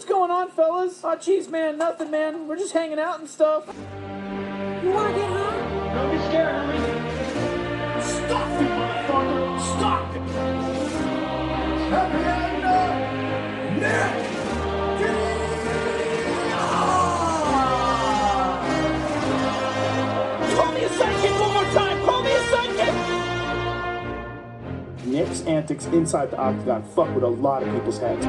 What's going on, fellas? Oh, jeez, man, nothing, man. We're just hanging out and stuff. You wanna get hurt? Don't be scared, homie. Stop it, motherfucker! Stop it! Happy Nick Call me a sidekick one more time! Call me a sidekick! Nick's antics inside the octagon fuck with a lot of people's heads.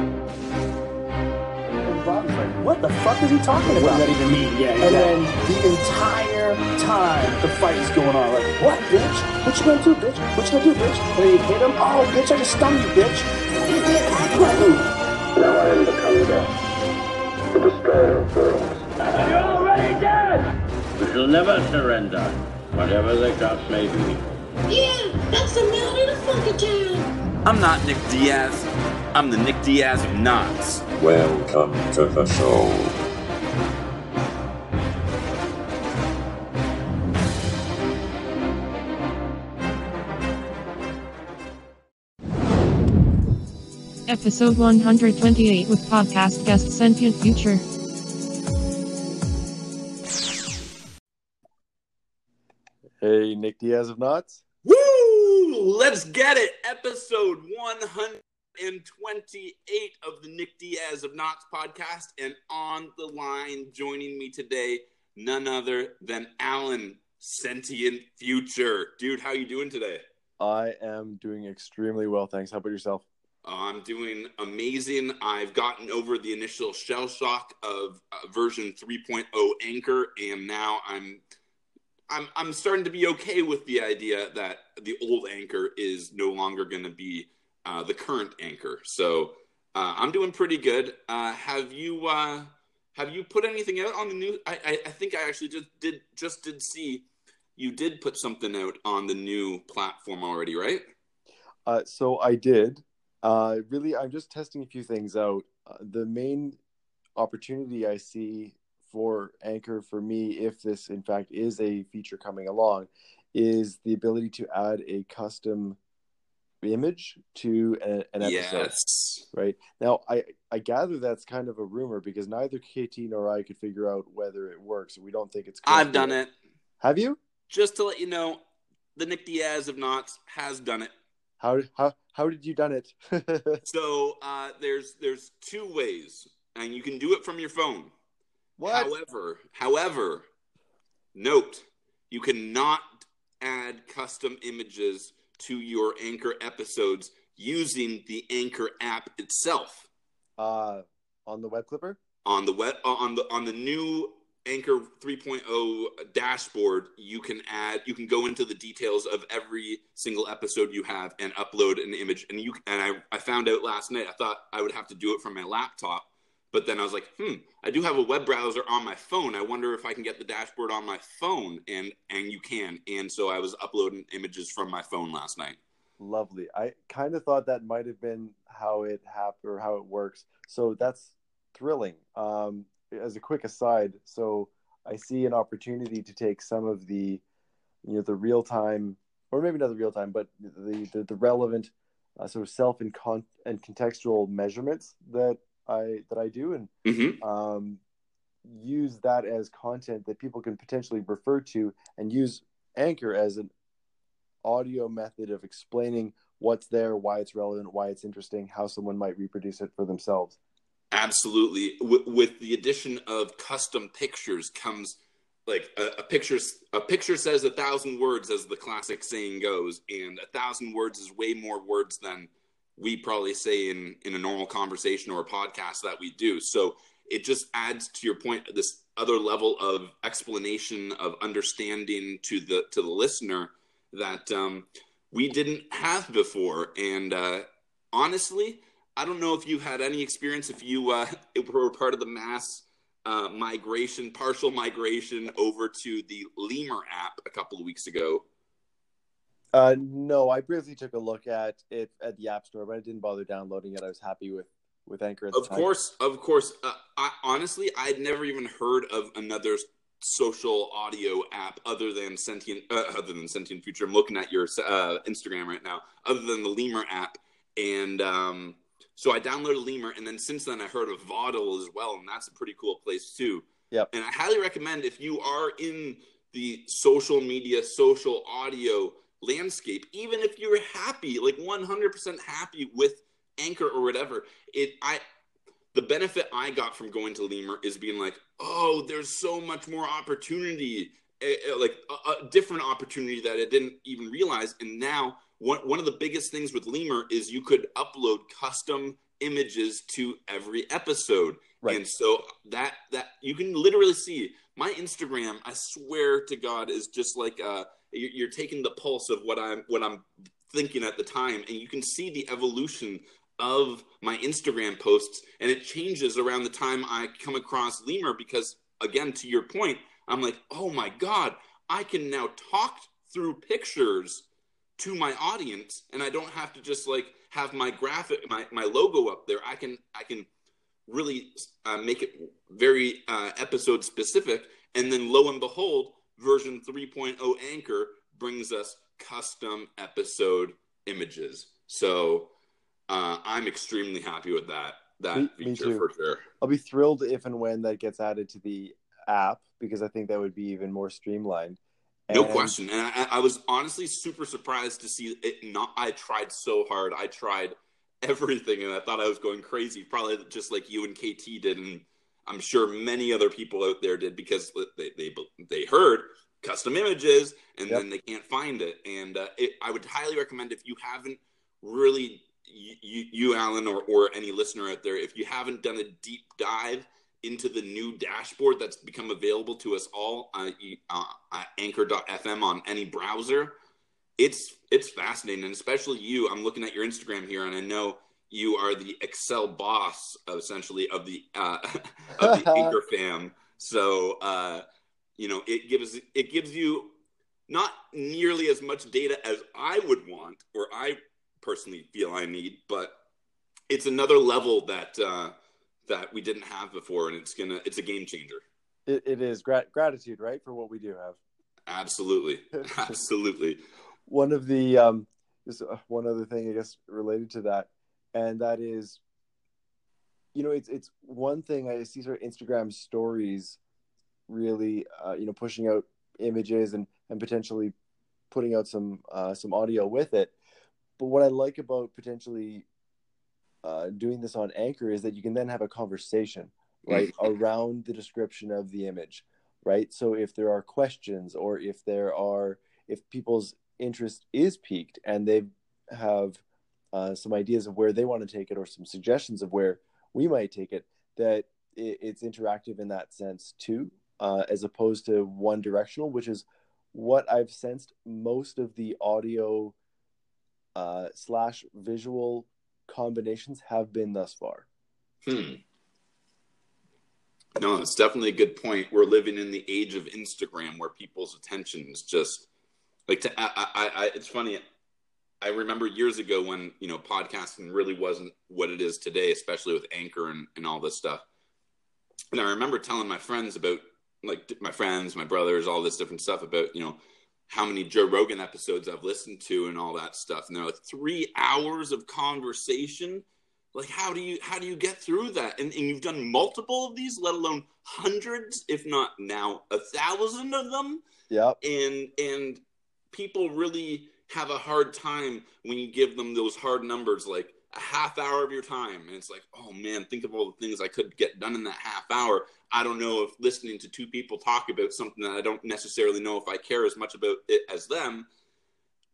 And Bobby's like, what the fuck is he talking about? What does that even mean? Yeah, And then the entire time the fight is going on, like, what, bitch? What you gonna do, bitch? What you gonna do, bitch? And then you hit him, oh, bitch, I just stunned you, bitch. Now I am the Kaiser, the destroyer of worlds. You're already dead! We shall never surrender, whatever the cost may be. Yeah, that's the man in the funky town. I'm not Nick Diaz. I'm the Nick Diaz of Knots. Welcome to the show. Episode 128 with podcast guest Sentient Future. Hey, Nick Diaz of Knots. Woo! Let's get it. Episode 128 of the Nick Diaz of Knots podcast. And on the line, joining me today, none other than Alan Sentient Future. Dude, how you doing today? I am doing extremely well, thanks. How about yourself? I'm doing amazing. I've gotten over the initial shell shock of uh, version 3.0 Anchor, and now I'm I'm I'm starting to be okay with the idea that the old Anchor is no longer going to be uh, the current Anchor. So uh, I'm doing pretty good. Uh, have you uh, have you put anything out on the new? I, I think I actually just did just did see you did put something out on the new platform already, right? Uh, so I did. Uh, really, I'm just testing a few things out. The main opportunity I see for Anchor for me, if this in fact is a feature coming along, is the ability to add a custom image to a, an episode. Yes. Right now, I I gather that's kind of a rumor because neither KT nor I could figure out whether it works. We don't think it's. I've done it. Have you? just to let you know, the Nick Diaz of Knots has done it. How how how did you done it? So uh, there's there's two ways, and you can do it from your phone. what? However, however, note you cannot add custom images to your Anchor episodes using the Anchor app itself. uh, on the web clipper. On the web, on the on the new Anchor 3.0 dashboard, you can add, you can go into the details of every single episode you have and upload an image. And you and I, I found out last night. I thought I would have to do it from my laptop, but then I was like, hmm, I do have a web browser on my phone. I wonder if I can get the dashboard on my phone, and and you can. And so I was uploading images from my phone last night. Lovely. I kind of thought that might have been how it happened or how it works. So that's thrilling. Um, as a quick aside, so I see an opportunity to take some of the, you know, the real time, or maybe not the real time, but the the, the relevant uh, sort of self and con and contextual measurements that I that I do, and Mm-hmm. um, use that as content that people can potentially refer to and use anchor as an audio method of explaining what's there why it's relevant why it's interesting how someone might reproduce it for themselves Absolutely. W- with the addition of custom pictures comes like a, a picture. A picture says a thousand words, as the classic saying goes, and a thousand words is way more words than we probably say in in a normal conversation or a podcast that we do. So it just adds to your point this other level of explanation of understanding to the to the listener that um, we didn't have before. And uh, honestly, I don't know if you had any experience if you uh, were part of the mass uh, migration, partial migration over to the Lemur app a couple of weeks ago. Uh, no i briefly took a look at it at the app store but i didn't bother downloading it i was happy with with anchor at the Of course, of course. Uh, I, honestly, I'd never even heard of another social audio app other than Sentient, uh, other than Sentient Future. I'm looking at your uh, Instagram right now. Other than the Lemur app, and um, So I downloaded Lemur, and then since then I heard of Vaudel as well, and that's a pretty cool place too. Yep. And I highly recommend if you are in the social media, social audio landscape, even if you're happy, like 100% happy with Anchor or whatever, it I the benefit I got from going to Lemur is being like, oh, there's so much more opportunity, eh, eh, like a, a different opportunity that I didn't even realize. And now, one, one of the biggest things with Lemur is you could upload custom images to every episode. Right. And so that that you can literally see my Instagram. I swear to God, is just like uh, you're, taking the pulse of what I'm what I'm thinking at the time, and you can see the evolution of my Instagram posts, and it changes around the time I come across Lemur because, again, to your point, I'm like, oh my god, I can now talk through pictures to my audience, and I don't have to just like have my graphic, my my logo up there. I can I can really uh, make it very uh, episode specific, and then lo and behold, version 3.0 Anchor brings us custom episode images. So uh, I'm extremely happy with that that Me- me feature too. for sure. I'll be thrilled if and when that gets added to the app because I think that would be even more streamlined. No question, and I, I was honestly super surprised to see it. Not, I tried so hard. I tried everything, and I thought I was going crazy. Probably just like you and KT did, and I'm sure many other people out there did because they they they heard custom images, and Yep. then they can't find it. And uh, it, I would highly recommend if you haven't really you, you, you Alan or, or any listener out there if you haven't done a deep dive into the new dashboard that's become available to us all uh, uh, uh, anchor.fm on any browser it's it's fascinating and especially you i'm looking at your instagram here and i know you are the excel boss essentially of the uh, of the anchor fam. So uh, you know it gives it gives you not nearly as much data as i would want or i personally feel i need but it's another level that uh, that we didn't have before and it's gonna it's a game changer. It, it is. Gra- gratitude, right, for what we do have. absolutely. Absolutely. One of the um, just uh, one other thing, I guess, related to that, and that is, you know, it's it's one thing I see sort of Instagram stories, really, uh, you know, pushing out images and and potentially putting out some uh, some audio with it. But what I like about potentially uh, doing this on Anchor is that you can then have a conversation, right, around the description of the image, right? So if there are questions or if there are if people's interest is piqued and they have uh, some ideas of where they want to take it or some suggestions of where we might take it, that it, it's interactive in that sense too, uh, as opposed to one directional, which is what I've sensed most of the audio uh, slash visual combinations have been thus far. Hmm. No, it's definitely a good point. We're living in the age of Instagram where people's attention is just like to. I, I, I, it's funny. I remember years ago when you know podcasting really wasn't what it is today, especially with Anchor and, and all this stuff. And I remember telling my friends about like my friends, my brothers, all this different stuff about you know how many Joe Rogan episodes I've listened to and all that stuff. And they're like three hours of conversation like how do you how do you get through that and, and you've done multiple of these let alone hundreds if not now a thousand of them Yep. and and people really have a hard time when you give them those hard numbers like a half hour of your time. And it's like oh man think of all the things i could get done in that half hour. I don't know if listening to two people talk about something that i don't necessarily know if i care as much about it as them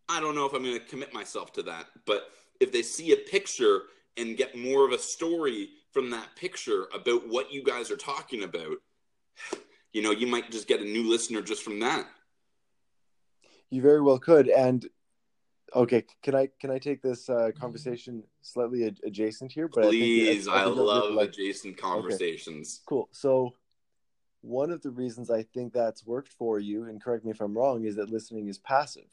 i don't know if i'm going to commit myself to that. But if they see a picture and get more of a story from that picture about what you guys are talking about you know you might just get a new listener just from that. You very well could. And okay, can I can I take this uh, conversation slightly ad- adjacent here? But I think- Please, I, think you'll- you'll love like- adjacent conversations. Cool. So one of the reasons I think that's worked for you, and correct me if I'm wrong, is that listening is passive.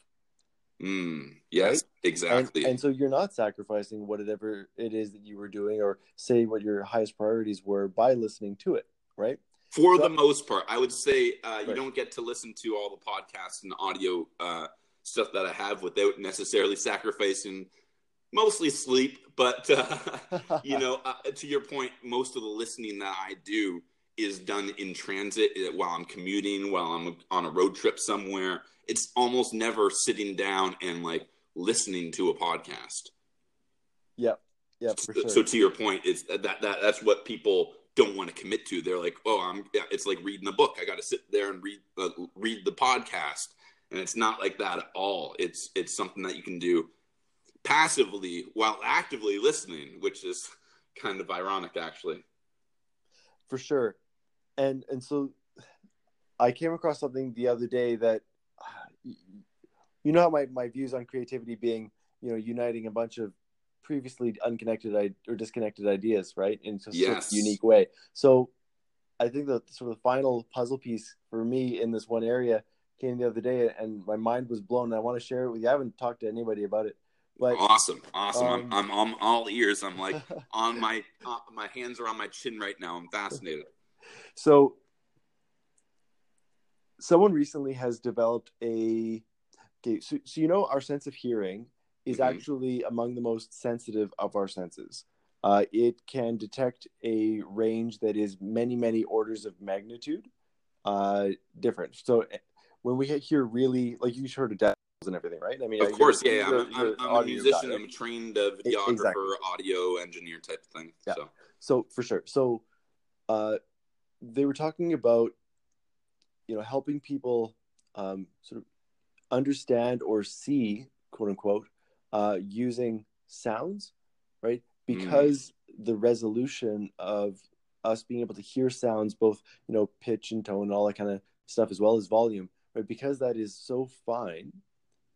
Mm, yes, And, exactly. and so you're not sacrificing whatever it is that you were doing, or say what your highest priorities were by listening to it, right? For so- the most part, I would say uh, you Right. don't get to listen to all the podcasts and audio uh, stuff that I have without necessarily sacrificing mostly sleep, but uh, you know, uh, to your point, most of the listening that I do is done in transit uh, while I'm commuting, while I'm on a road trip somewhere. It's almost never sitting down and like listening to a podcast. Yep. Yep. For sure. So to your point, it's that, that that's what people don't want to commit to. They're like, oh, I'm. It's like reading a book. I got to sit there and read uh, read the podcast, and it's not like that at all. It's it's something that you can do passively while actively listening, which is kind of ironic, actually. for sure and and so i came across something the other day that you know how my, my views on creativity being you know uniting a bunch of previously unconnected or disconnected ideas right in just sort of Yes. unique way so i think the sort of the final puzzle piece for me in this one area came the other day and my mind was blown and i want to share it with you i haven't talked to anybody about it but awesome, awesome. um, I'm, I'm I'm all ears. I'm like on my uh, my hands are on my chin right now. I'm fascinated. So, someone recently has developed a. Okay, so, so you know our sense of hearing is Mhm. actually among the most sensitive of our senses. Uh, it can detect a range that is many, many orders of magnitude uh, different. So, when we hear really, like you heard of decibels and everything, right? I mean, Of you're- course, yeah. yeah. you're- I'm, I'm, you're an I'm a musician. guy, I'm right? a trained uh, videographer, exactly. audio engineer type of thing. Yeah. So so for sure so uh they were talking about you know helping people um sort of understand or see quote unquote uh using sounds right because the resolution of us being able to hear sounds both you know pitch and tone and all that kind of stuff as well as volume right because that is so fine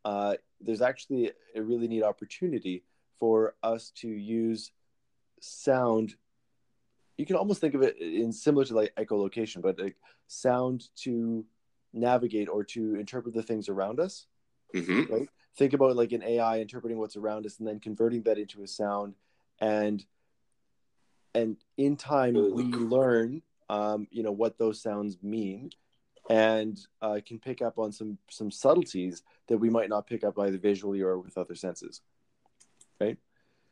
uh there's actually a really neat opportunity for us to use sound. You can almost think of it in similar to like echolocation, but like sound to navigate or to interpret the things around us. hmm Right? Think about like an AI interpreting what's around us and then converting that into a sound, and and in time we learn, um, you know, what those sounds mean, and uh, can pick up on some some subtleties that we might not pick up either visually or with other senses. Right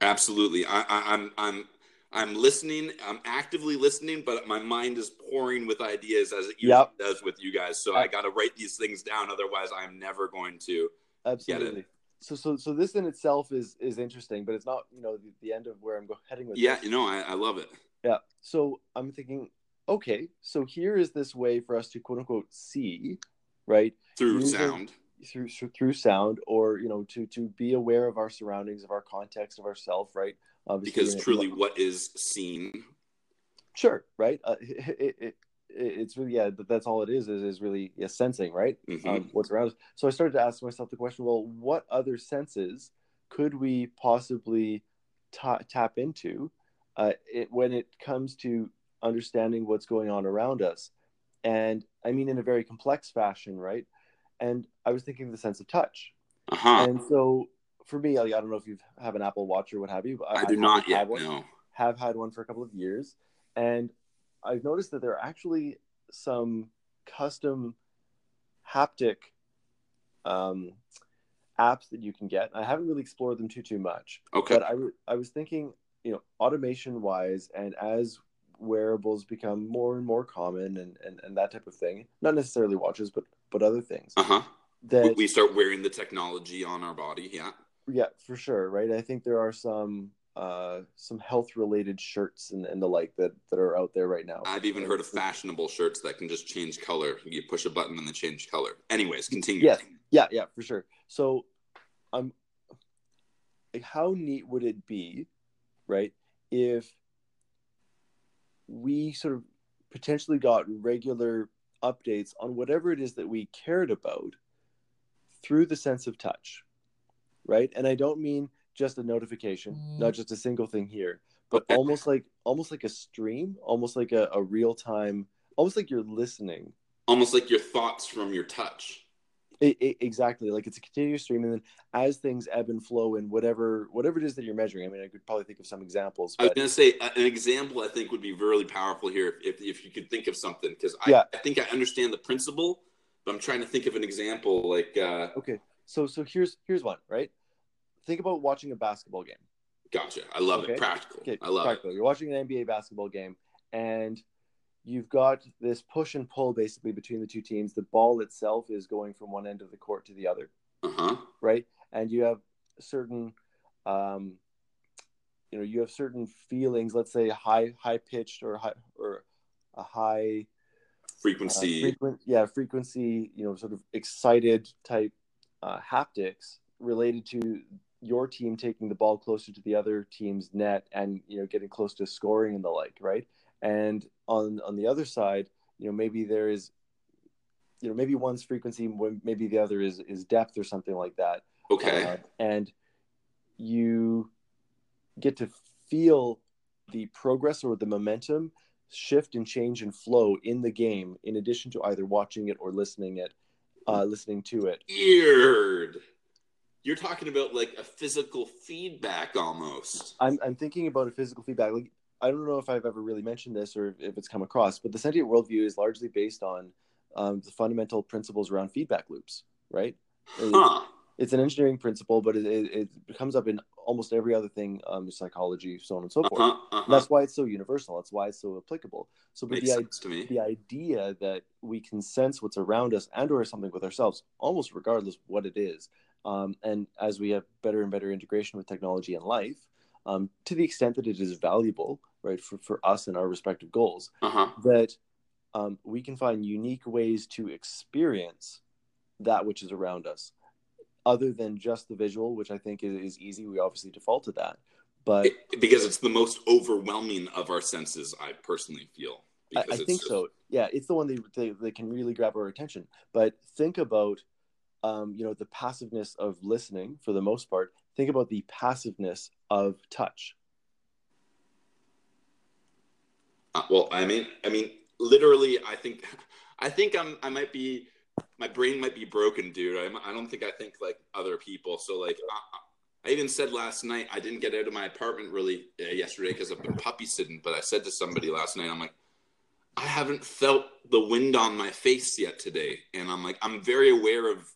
absolutely. I, I, I'm I'm I'm listening. I'm actively listening, but my mind is pouring with ideas as it usually Yep. does with you guys. So I got to write these things down. Otherwise, I'm never going to. Absolutely. So, so, so this in itself is is interesting, but it's not, you know, the, the end of where I'm go- heading with Yeah, this. you know, I, I love it. Yeah. So I'm thinking, okay, so here is this way for us to quote unquote see, right, Through Using- sound. through through- through sound, or you know, to to be aware of our surroundings, of our context, of ourself, right? Obviously, Because truly, what is seen? sure, right? Uh, it, it, it, it's really yeah, that- that's all it is is is really yeah, sensing, right? Mhm. um, what's around us. So I started to ask myself the question: Well, what other senses could we possibly ta- tap into uh, it, when it comes to understanding what's going on around us? And I mean, in a very complex fashion, right? And I was thinking the sense of touch. Uh huh. And so for me, I don't know if you have an Apple Watch or what have you. But I do haven't yet. one No. have had one for a couple of years, and I've noticed that there are actually some custom haptic um, apps that you can get. I haven't really explored them too too much, Okay. but I, w- I was thinking, you know, automation wise, and as wearables become more and more common, and, and, and that type of thing, not necessarily watches, but but other things Uh huh. that We start wearing the technology on our body. Yeah. yeah, for sure, right? I think there are some uh, some health related shirts and, and the like that, that are out there right now. I've even heard of fashionable shirts that can just change color. You push a button and they change color. Anyways, continue. Yes. Yeah, yeah, for sure. So, um, like, how neat would it be, right, if we sort of potentially got regular updates on whatever it is that we cared about through the sense of touch, right? And I don't mean just a notification, mm. not just a single thing here, but Okay. almost like almost like a stream, almost like a, a real time, almost like you're listening Almost like your thoughts from your touch. It, it, exactly like it's a continuous stream and then as things ebb and flow and whatever whatever it is that you're measuring i mean i could probably think of some examples I was going to say uh, an example I think would be really powerful here if, if you could think of something because I, Yeah. I think I understand the principle, but I'm trying to think of an example like uh, okay so so here's here's one right think about watching a basketball game. Gotcha. I love Okay. it. Practical. Okay, I love practical. You're watching an NBA basketball game, and you've got this push and pull basically between the two teams. The ball itself is going from one end of the court to the other. Uh huh. right? And you have certain, um, you know, you have certain feelings. Let's say high, high pitched or high or a high uh, Frequency. frequent, yeah, frequency. You know, sort of excited type uh, haptics related to your team taking the ball closer to the other team's net and you know getting close to scoring and the like, right? And on on the other side, you know, maybe there is, you know, maybe one's frequency, maybe the other is is depth or something like that. okay. Uh, and you get to feel the progress or the momentum shift and change and flow in the game in addition to either watching it or listening it uh, listening to it Weird. You're talking about like a physical feedback almost. I'm, I'm thinking about a physical feedback like i don't know if i've ever really mentioned this or if it's come across but the sentient worldview is largely based on um, the fundamental principles around feedback loops right It's- Huh. it's an engineering principle but it, it, it comes up in almost every other thing um, psychology so on and so forth Uh-huh. And Uh-huh. that's why it's so universal. That's why it's so applicable. So, but Makes the, the idea that we can sense what's around us and or something with ourselves, almost regardless what it is, um, and as we have better and better integration with technology and life, um, to the extent that it is valuable, right, for, for us and our respective goals, Uh-huh. that um, we can find unique ways to experience that which is around us, other than just the visual, which I think is, is easy. We obviously default to that, but It- because it's the most overwhelming of our senses, I personally feel. I, Because I it's think just- so. Yeah, it's the one that, that, that can really grab our attention. But think about, um, you know, the passiveness of listening for the most part. Think about the passiveness of touch. Uh, well, I mean, I mean, literally, I think, I think I'm, I might be, my brain might be broken, dude. I'm, I don't think I think like other people. So like, I, I even said last night I didn't get out of my apartment really uh, yesterday because I've been puppy sitting. But I said to somebody last night, I'm like, I haven't felt the wind on my face yet today, and I'm like, I'm very aware of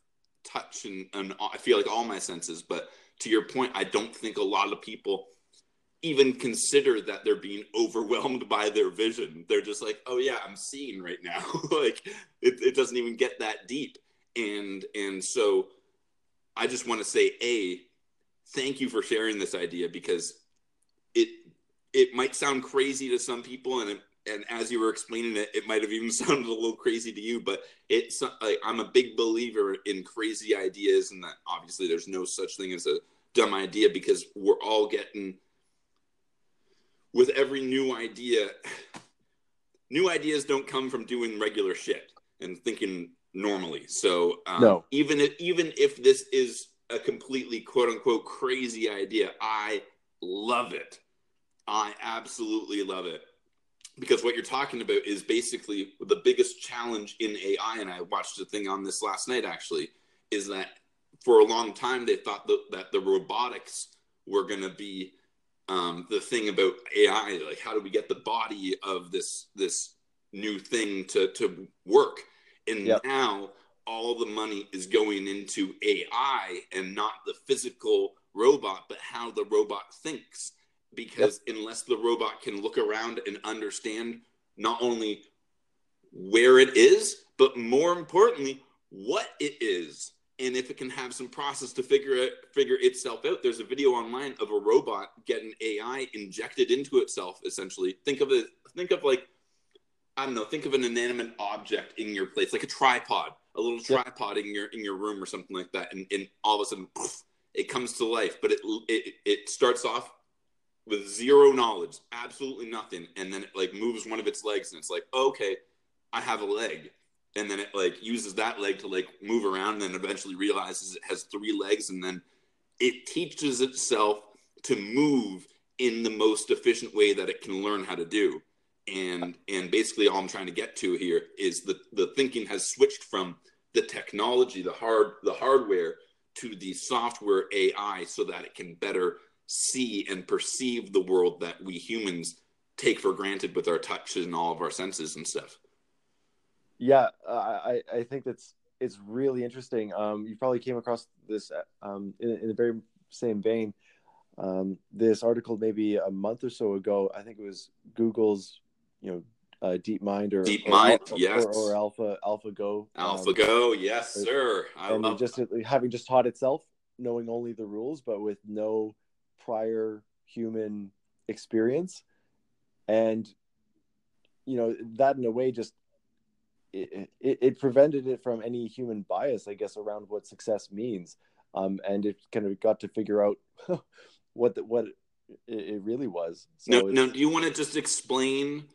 touch and, and I feel like all my senses. But to your point, I don't think a lot of people even consider that they're being overwhelmed by their vision. They're just like, oh yeah, I'm seeing right now. like it, it doesn't even get that deep. And and so I just want to say, A, thank you for sharing this idea because it it might sound crazy to some people and it, and as you were explaining it, it might have even sounded a little crazy to you, but it's like I'm a big believer in crazy ideas and that obviously there's no such thing as a dumb idea because we're all getting with every new idea, new ideas don't come from doing regular shit and thinking normally. So um, No. even if even if this is a completely quote unquote crazy idea, I love it. I absolutely love it because what you're talking about is basically the biggest challenge in AI. And I watched a thing on this last night actually, is that for a long time they thought that, that the robotics were going to be um, the thing about AI, like how do we get the body of this this new thing to to work? And Yep. now all the money is going into AI and not the physical robot, but how the robot thinks. Because unless the robot can look around and understand not only where it is, but more importantly, what it is. And if it can have some process to figure it figure itself out, there's a video online of a robot getting AI injected into itself. Essentially, think of it. Think of like I don't know. Think of an inanimate object in your place, like a tripod, a little Yep. tripod in your in your room or something like that, and, and all of a sudden, poof, it comes to life. But it it it starts off with zero knowledge, absolutely nothing, and then it like moves one of its legs, and it's like, okay, I have a leg, and then it like uses that leg to like move around, and then eventually realizes it has three legs, and then it teaches itself to move in the most efficient way that it can learn how to do. And and basically all I'm trying to get to here is the the thinking has switched from the technology, the hard the hardware to the software AI so that it can better see and perceive the world that we humans take for granted with our touch and all of our senses and stuff. Yeah, uh, I I think that's it's really interesting. Um, you probably came across this um, in, in a very same vein, um, this article maybe a month or so ago, I think it was Google's, you know, uh, DeepMind or DeepMind, or, yes. or, or Alpha AlphaGo. um, yes, sir. I and love just having just taught itself, knowing only the rules, but with no prior human experience, and you know that in a way just it, it, it prevented it from any human bias, I guess, around what success means, um, and it kind of got to figure out what the, what it, it really was. So it's- now, do you want to just explain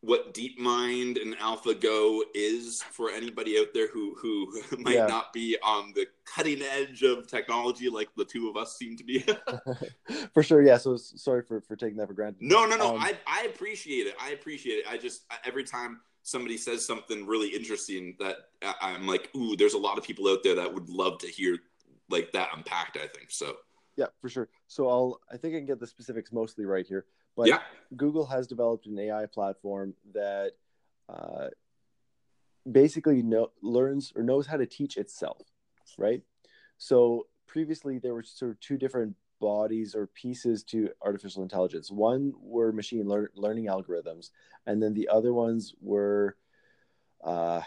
what DeepMind and AlphaGo is for anybody out there who who might Yeah. not be on the cutting edge of technology like the two of us seem to be? for sure, yeah. So sorry for for taking that for granted. no, no, no. Um, I I appreciate it. I appreciate it. I just every time somebody says something really interesting that I'm like, ooh, there's a lot of people out there that would love to hear like that unpacked. I think so. Yeah, for sure. So I'll I think I can get the specifics mostly right here. But yeah. Google has developed an AI platform that uh, basically know, learns or knows how to teach itself, right? So previously there were sort of two different bodies or pieces to artificial intelligence. One were machine lear- learning algorithms, and then the other ones were, uh,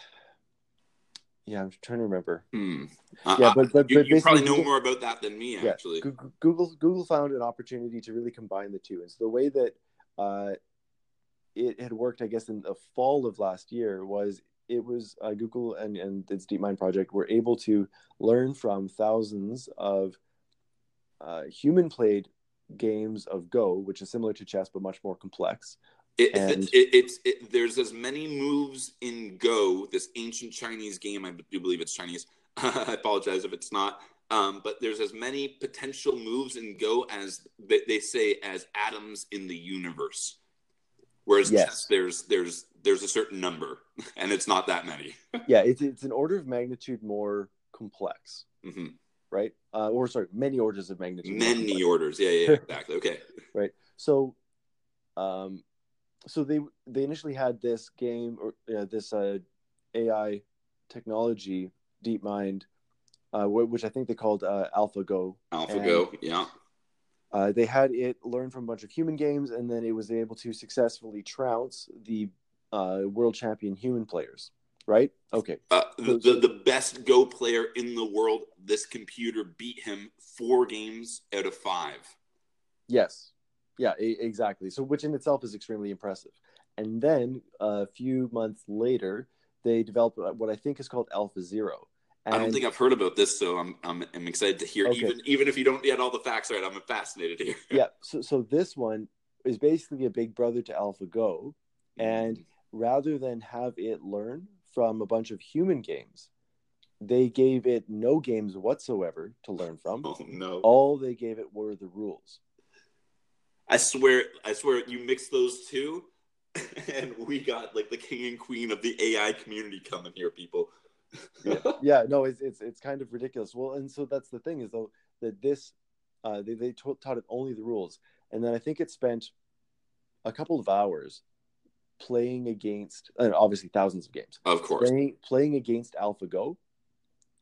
yeah, I'm trying to remember. Hmm. Yeah, Uh, but but, you, but you probably know Google- more about that than me, yeah, actually. Google Google found an opportunity to really combine the two, and so the way that uh, it had worked, I guess, in the fall of last year was it was uh, Google and and its DeepMind project were able to learn from thousands of uh, human played games of Go, which is similar to chess but much more complex. It, And- it, it, it's it, there's as many moves in Go, this ancient Chinese game. I do believe it's Chinese. I apologize if it's not. Um, but there's as many potential moves in Go as they, they say as atoms in the universe. Whereas Yes. chess, there's there's there's a certain number, and it's not that many. Yeah, it's it's an order of magnitude more complex, hmm right? Uh, or sorry, many orders of magnitude. Many orders. Yeah, yeah, yeah, exactly. Okay. right so um so they they initially had this game or uh, this uh ai technology deepmind uh wh- which i think they called uh alphago AlphaGo. Yeah. uh, they had it learn from a bunch of human games and then it was able to successfully trounce the uh, world champion human players right okay Uh, the, the, the best Go player in the world, this computer beat him four games out of five. Yes. Yeah, e- exactly. So, which in itself is extremely impressive. And then uh, a few months later, they developed uh, what I think is called Alpha Zero. And I don't think I've heard about this, so I'm, I'm, I'm excited to hear. Okay. Even even if you don't get all the facts right, I'm fascinated here. yeah, so so this one is basically a big brother to AlphaGo, and mm-hmm. rather than have it learn from a bunch of human games, they gave it no games whatsoever to learn from. oh no! All they gave it were the rules. I swear, I swear, you mix those two, and we got like the king and queen of the AI community coming here, people. yeah no it's, it's it's kind of ridiculous. Well and so that's the thing is though that this uh they, they taught taught it only the rules. And then i think it spent a couple of hours playing against and obviously thousands of games. Of course. playing playing against alphago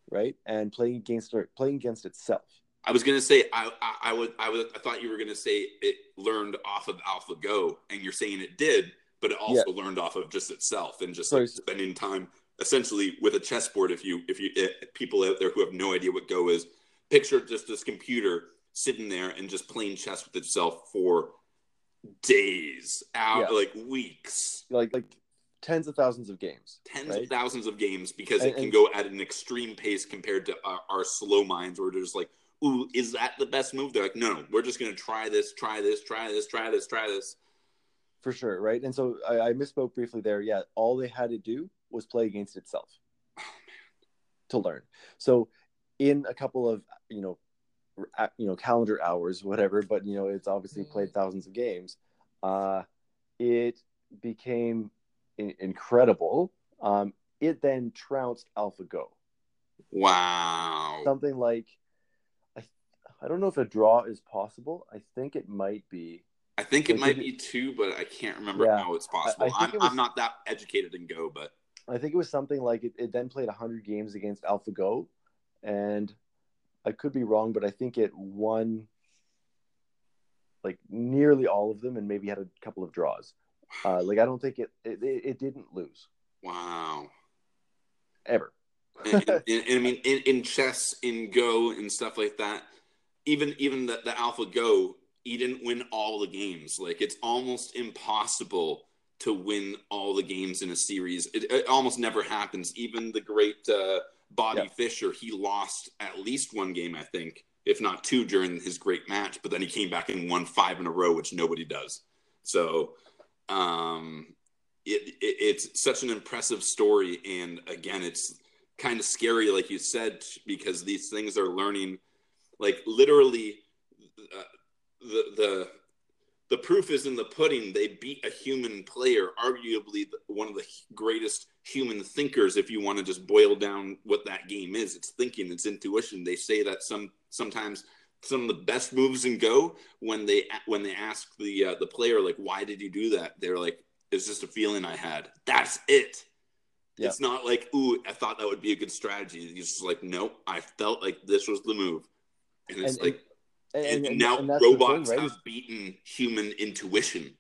right? And playing against playing against itself I was gonna say I, I I would I would I thought you were gonna say it learned off of AlphaGo, and you're saying it did, but it also learned off of just itself and just like spending time essentially with a chessboard. If you if you eh, people out there who have no idea what Go is, picture just this computer sitting there and just playing chess with itself for days, out Yeah. like weeks, like like tens of thousands of games tens Right. of thousands of games because And- it can go at an extreme pace compared to our, our slow minds where there's like ooh is that the best move? They're like no no we're just gonna try this try this try this try this try this. For sure right? And so I, I misspoke briefly there. Yeah all they had to do was play against itself to learn. So in a couple of you know you know calendar hours whatever but you know it's obviously played thousands of games uh it became in- incredible. Um it then trounced alphago. Wow. Something like I, I don't know if a draw is possible i think it might be i think it Like, might did be two but i can't remember Yeah. how it's possible I I'm, it not that educated in go but I think it was something like it, it then played 100 games against AlphaGo, and I could be wrong, but I think it won like nearly all of them, and maybe had a couple of draws. Uh, like I don't think it it, it didn't lose Wow. ever. and, and- and I mean, in, in chess, in Go, and stuff like that, even even the, the Alpha Go, he didn't win all the games. Like it's almost impossible to win all the games in a series. It, it almost never happens. Even the great uh, Bobby Yeah. Fischer, he lost at least one game, I think, if not two, during his great match. But then he came back and won five in a row, which nobody does. So. Um, it, it, it's such an impressive story and again it's kind of scary like you said because these things are learning like literally uh, the the the proof is in the pudding. They beat a human player arguably one of the greatest human thinkers if you want to just boil down what that game is. It's thinking it's intuition. They say that some sometimes some of the best moves in go when they when they ask the uh, the player like why did you do that? They're like it's just a feeling i had. That's it. Yeah. it's not like ooh i thought that would be a good strategy. It's just like nope i felt like this was the move and it's And- like And, and, and- now that's thing, robots right, have beaten human intuition.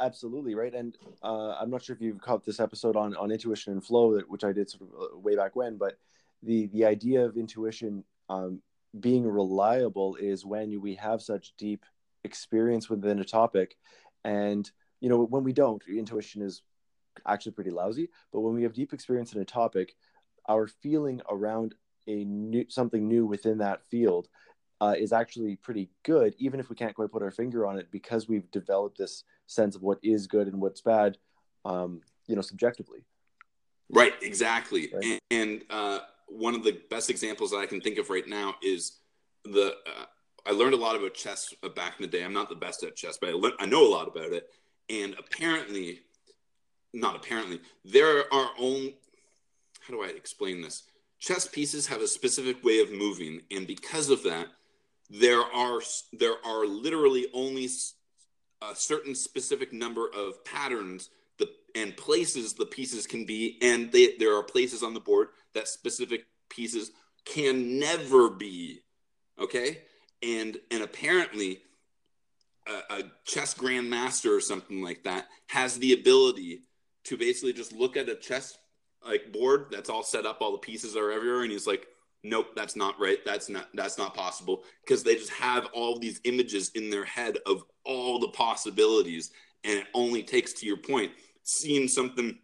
Absolutely right? And uh, i'm not sure if you've caught this episode on on intuition and flow that which i did sort of uh, way back when but the the idea of intuition um, being reliable is when we have such deep experience within a topic. And you know when we don't intuition is actually pretty lousy but when we have deep experience in a topic our feeling around a new something new within that field uh, is actually pretty good, even if we can't quite put our finger on it, because we've developed this sense of what is good and what's bad, um, you know, subjectively. Right, exactly. Right. And, and uh, one of the best examples that I can think of right now is the. Uh, I learned a lot about chess uh, back in the day. I'm not the best at chess, but I, learned, I know a lot about it. And apparently, not apparently, there are only. How do I explain this? Chess pieces have a specific way of moving, and because of that, there are there are literally only a certain specific number of patterns the and places the pieces can be and they, there are places on the board that specific pieces can never be okay? And and apparently a, a chess grandmaster or something like that has the ability to basically just look at a chess like board that's all set up all the pieces are everywhere and he's like nope that's not right. That's not that's not possible. Because they just have all these images in their head of all the possibilities and it only takes to your point seeing something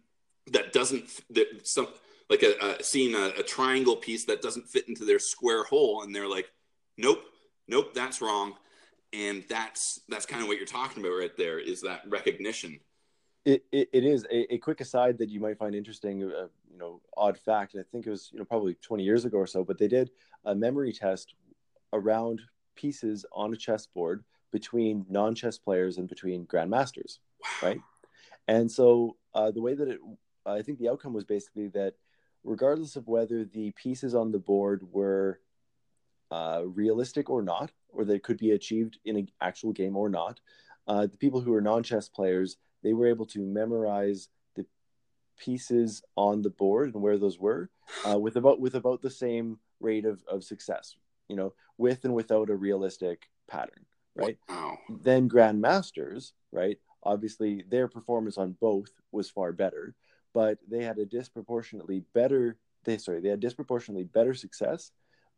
that doesn't that some like a, a seeing a, a triangle piece that doesn't fit into their square hole and they're like nope nope that's wrong. And that's that's kind of what you're talking about right there is that recognition It, it, it is a, a quick aside that you might find interesting, uh, you know, odd fact. I think it was, you know, probably 20 years ago or so, but they did a memory test around pieces on a chessboard between non-chess players and between grandmasters. wow right? And so uh, the way that it, I think the outcome was basically that regardless of whether the pieces on the board were uh, realistic or not, or they could be achieved in an actual game or not, uh, the people who were non-chess players they were able to memorize the pieces on the board and where those were uh, with about with about the same rate of, of success, you know, with and without a realistic pattern, right? wow. Then grandmasters right obviously their performance on both was far better but they had a disproportionately better they sorry they had disproportionately better success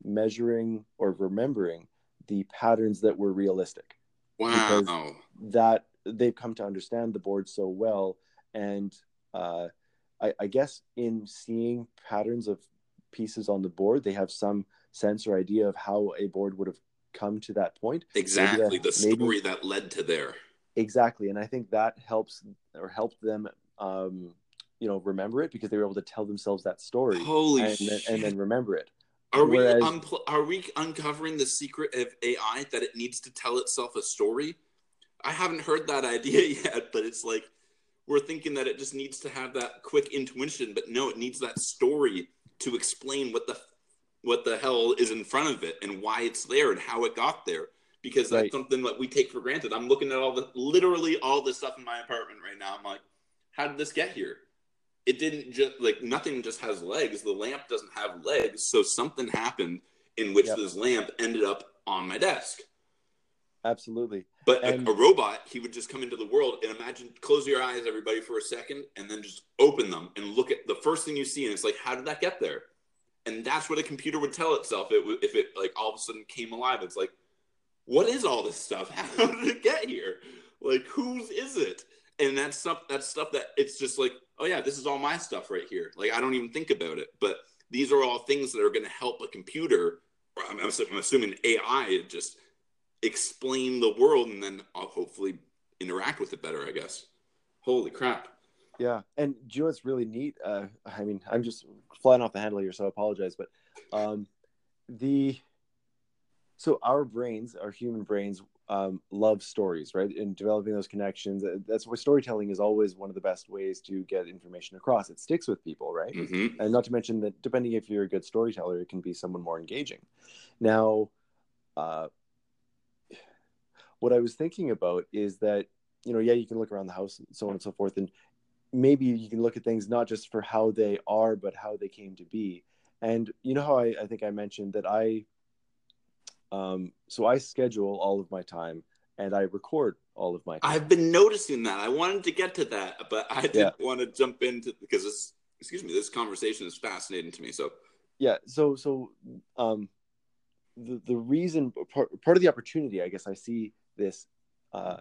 measuring or remembering the patterns that were realistic. Wow. That they've come to understand the board so well. And uh, I, I guess in seeing patterns of pieces on the board they have some sense or idea of how a board would have come to that point. Exactly that- the maybe- story that led to there. Exactly and i think that helps or helped them um you know remember it because they were able to tell themselves that story holy and, shit then, and then remember it. Are we unpl- are we uncovering the secret of AI that it needs to tell itself a story? I haven't heard that idea yet, but it's like we're thinking that it just needs to have that quick intuition, but no, it needs that story to explain what the what the hell is in front of it and why it's there and how it got there. Because that's Right. something that we take for granted. I'm looking at all the literally all the stuff in my apartment right now. I'm like, how did this get here? it didn't just like nothing just has legs. The lamp doesn't have legs, so something happened in which Yep. this lamp ended up on my desk. Absolutely. But a- And- a, robot, he would just come into the world and imagine, close your eyes, everybody, for a second, and then just open them and look at the first thing you see, and it's like, how did that get there? And that's what a computer would tell itself. It if it like all of a sudden came alive. It's like, what is all this stuff? How did it get here? Like, whose is it? And that's stuff. That's stuff that it's just like, oh yeah, this is all my stuff right here. Like I don't even think about it. But these are all things that are going to help a computer. I'm, I'm assuming AI just explain the world and then I'll hopefully interact with it better, I guess. Holy crap. Yeah, and you know what's really neat? Uh, I mean, I'm just flying off the handle here, so I apologize. But um, the so our brains, our human brains, um, love stories, right? And developing those connections. uh, That's why storytelling is always one of the best ways to get information across. It sticks with people, right? hmm and not to mention that depending if you're a good storyteller it can be someone more engaging now uh, what i was thinking about is that you know yeah you can look around the house and so on and so forth and maybe you can look at things not just for how they are but how they came to be and you know how i, I think i mentioned that i um, so i schedule all of my time and i record all of my time I've been noticing that. I wanted to get to that, but I didn't want to jump into because this excuse me, this conversation is fascinating to me. So yeah so so um the the reason part, part of the opportunity i guess i see this uh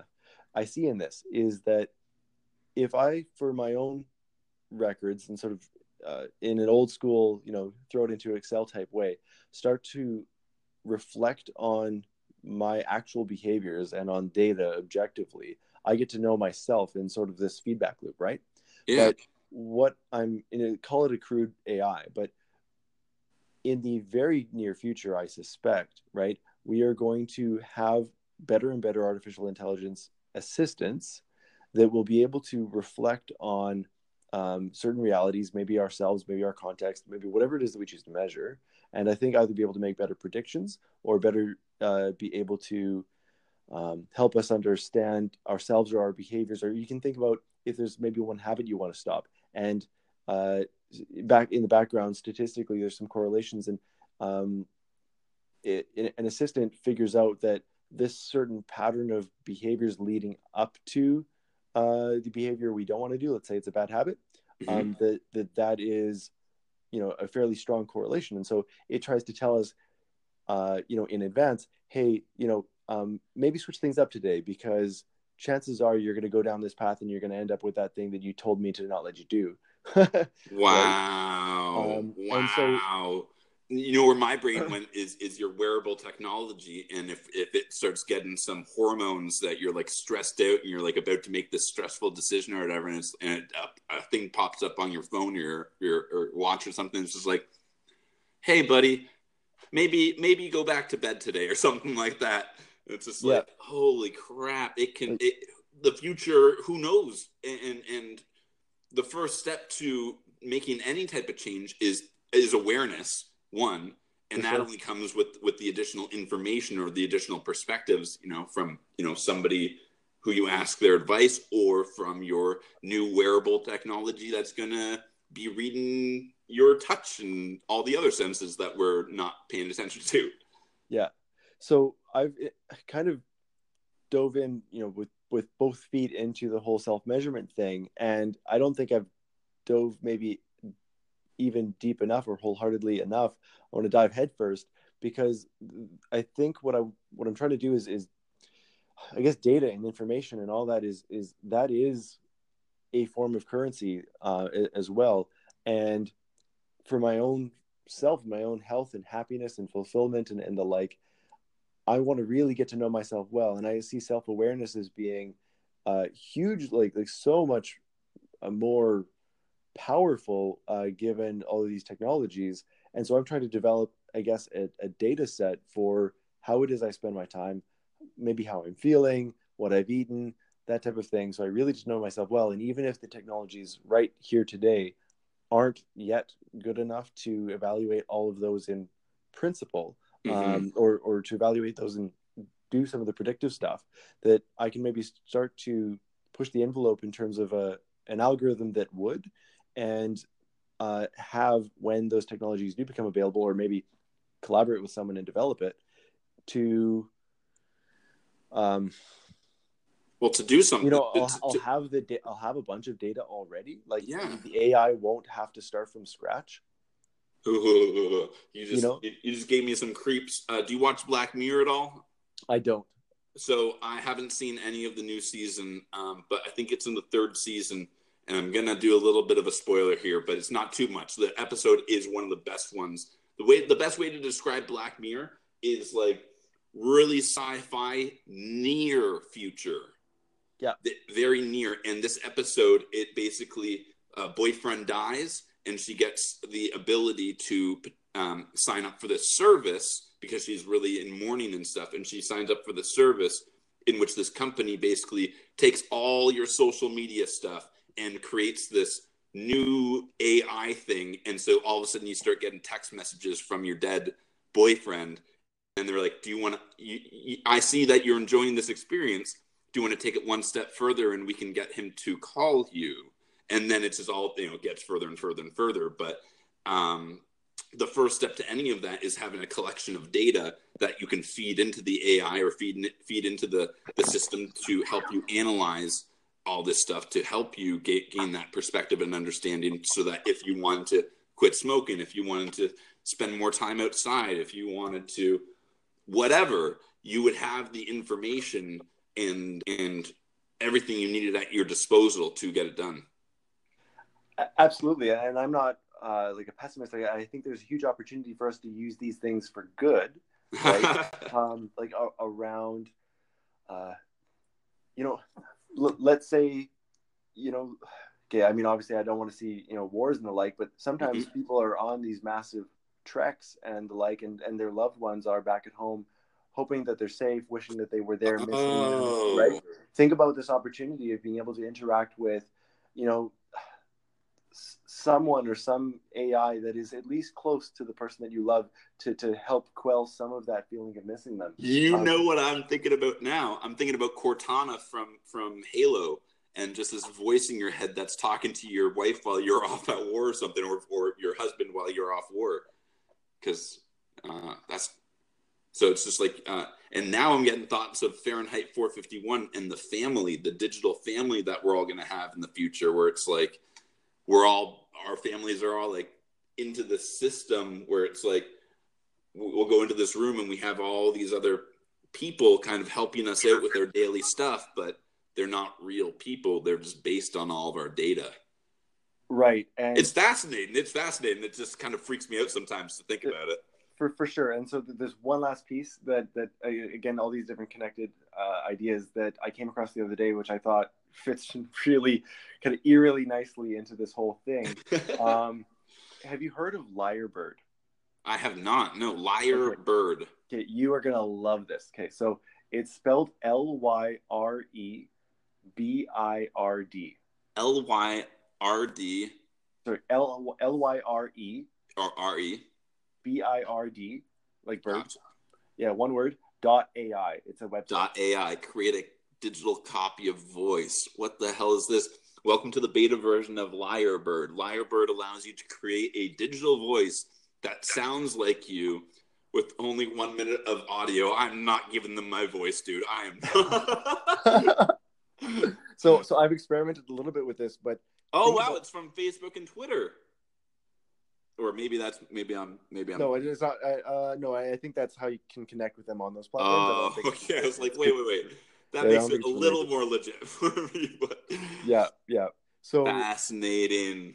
i see in this is that if i for my own records and sort of uh, in an old school you know throw it into excel type way start to reflect on my actual behaviors and on data objectively i get to know myself in sort of this feedback loop right yeah. but what I'm in a, call it a crude AI, but in the very near future, I suspect, right, we are going to have better and better artificial intelligence assistants that will be able to reflect on um, certain realities, maybe ourselves, maybe our context, maybe whatever it is that we choose to measure. And I think either be able to make better predictions or better uh, be able to um, help us understand ourselves or our behaviors. Or you can think about if there's maybe one habit you want to stop. And uh, back in the background, statistically, there's some correlations, and um, it, an assistant figures out that this certain pattern of behaviors leading up to uh, the behavior we don't want to do. Let's say it's a bad habit. Mhm. Um, that that that is, you know, a fairly strong correlation, and so it tries to tell us, uh, you know, in advance, hey, you know, um, maybe switch things up today because chances are you're going to go down this path and you're going to end up with that thing that you told me to not let you do. Wow. Um, and so- wow. You know where my brain uh. went is is your wearable technology and if if it starts getting some hormones that you're like stressed out and you're like about to make this stressful decision or whatever and, it's, and a, uh, a thing pops up on your phone or your, your or watch or something it's just like hey buddy maybe maybe go back to bed today or something like that. It's just like holy crap it can it, the future who knows? And, and and the first step to making any type of change is is awareness one and that only comes with with the additional information or the additional perspectives you know from you know somebody who you ask their advice or from your new wearable technology that's going to be reading your touch and all the other senses that we're not paying attention to Yeah. So I've kind of dove in, you know, with with both feet into the whole self measurement thing, and I don't think I've dove maybe even deep enough or wholeheartedly enough. I want to dive headfirst because I think what I what I'm trying to do is is I guess data and information and all that is is that is a form of currency uh, as well, and for my own self, my own health and happiness and fulfillment and, and the like, I want to really get to know myself well. And I see self awareness as being uh, huge, like like so much uh, more powerful uh, given all of these technologies. And so I'm trying to develop, I guess, a, a data set for how it is I spend my time, maybe how I'm feeling, what I've eaten, that type of thing. So I really just know myself well. And even if the technologies right here today aren't yet good enough to evaluate all of those in principle, Mhm. um, or or to evaluate those and do some of the predictive stuff, that I can maybe start to push the envelope in terms of a an algorithm that would, and uh, have when those technologies do become available, or maybe collaborate with someone and develop it to, um, Well, to do something, you know, I'll, to- I'll to- have the da- I'll have a bunch of data already. Like Yeah. the AI won't have to start from scratch. you just you, know? you just gave me some creeps. Uh, do you watch Black Mirror at all? I don't. So I haven't seen any of the new season, um, but I think it's in the third season, and I'm gonna do a little bit of a spoiler here, but it's not too much. The episode is one of the best ones. The way the best way to describe Black Mirror is like really sci-fi near future. Yeah. Very near. And this episode, it basically uh, boyfriend dies, and she gets the ability to um, sign up for this service because she's really in mourning and stuff, and she signs up for the service in which this company basically takes all your social media stuff and creates this new AI thing. And so all of a sudden you start getting text messages from your dead boyfriend. And they're like, Do you want to? I see that you're enjoying this experience. Do you want to take it one step further and we can get him to call you? And then it's just all, you know, gets further and further and further. But um, the first step to any of that is having a collection of data that you can feed into the AI or feed in- feed into the the system to help you analyze all this stuff to help you ga- gain that perspective and understanding so that if you wanted to quit smoking if you wanted to spend more time outside if you wanted to whatever you would have the information and and everything you needed at your disposal to get it done Absolutely, and I'm not uh, like a pessimist. I, I think there's a huge opportunity for us to use these things for good. Right. um, like a- around, uh, you know, l- let's say, you know, okay. I mean, obviously, I don't want to see you know wars and the like, but sometimes mm-hmm. people are on these massive treks and the like, and and their loved ones are back at home, hoping that they're safe, wishing that they were there, missing them, Oh. right? Think about this opportunity of being able to interact with, you know. Someone or some AI that is at least close to the person that you love to, to help quell some of that feeling of missing them. You Um, know what I'm thinking about now? I'm thinking about Cortana from from Halo, and just this voice in your head that's talking to your wife while you're off at war or something, or or your husband while you're off war, because uh, that's so it's just like. Uh, and now I'm getting thoughts of Fahrenheit 451 and the family, the digital family that we're all going to have in the future, where it's like we're all our families are all like into the system where it's like we'll go into this room and we have all these other people kind of helping us out with our daily stuff, but they're not real people. They're just based on all of our data. Right. And It's fascinating. It's fascinating. It just kind of freaks me out sometimes to think about it. for, for sure. And so th- there's one last piece that, that uh, again, all these different connected uh, ideas that I came across the other day, which I thought fits really kind of eerily nicely into this whole thing. Um, have you heard of Lyrebird? I have not. No, liar Okay. bird. Okay, you are gonna love this. Okay, so it's spelled L Y R E B I R D. L Y R D Sorry, L L Y R E or R E. B I R D, like bird. Gotcha. Yeah, one word. Dot AI. It's a website. Dot AI. Create a digital copy of voice. What the hell is this? Welcome to the beta version of Lyrebird. Lyrebird allows you to create a digital voice that sounds like you with only one minute of audio. I'm not giving them my voice, dude. I am. so so I've experimented a little bit with this, but oh wow, about- it's from Facebook and Twitter. Or maybe that's maybe I'm maybe I'm no, it is not. I, uh, no, I, I think that's how you can connect with them on those platforms. I Oh, think- okay. I was like, wait, wait, wait. That I makes it a little more legit for me. But Yeah, yeah. So fascinating.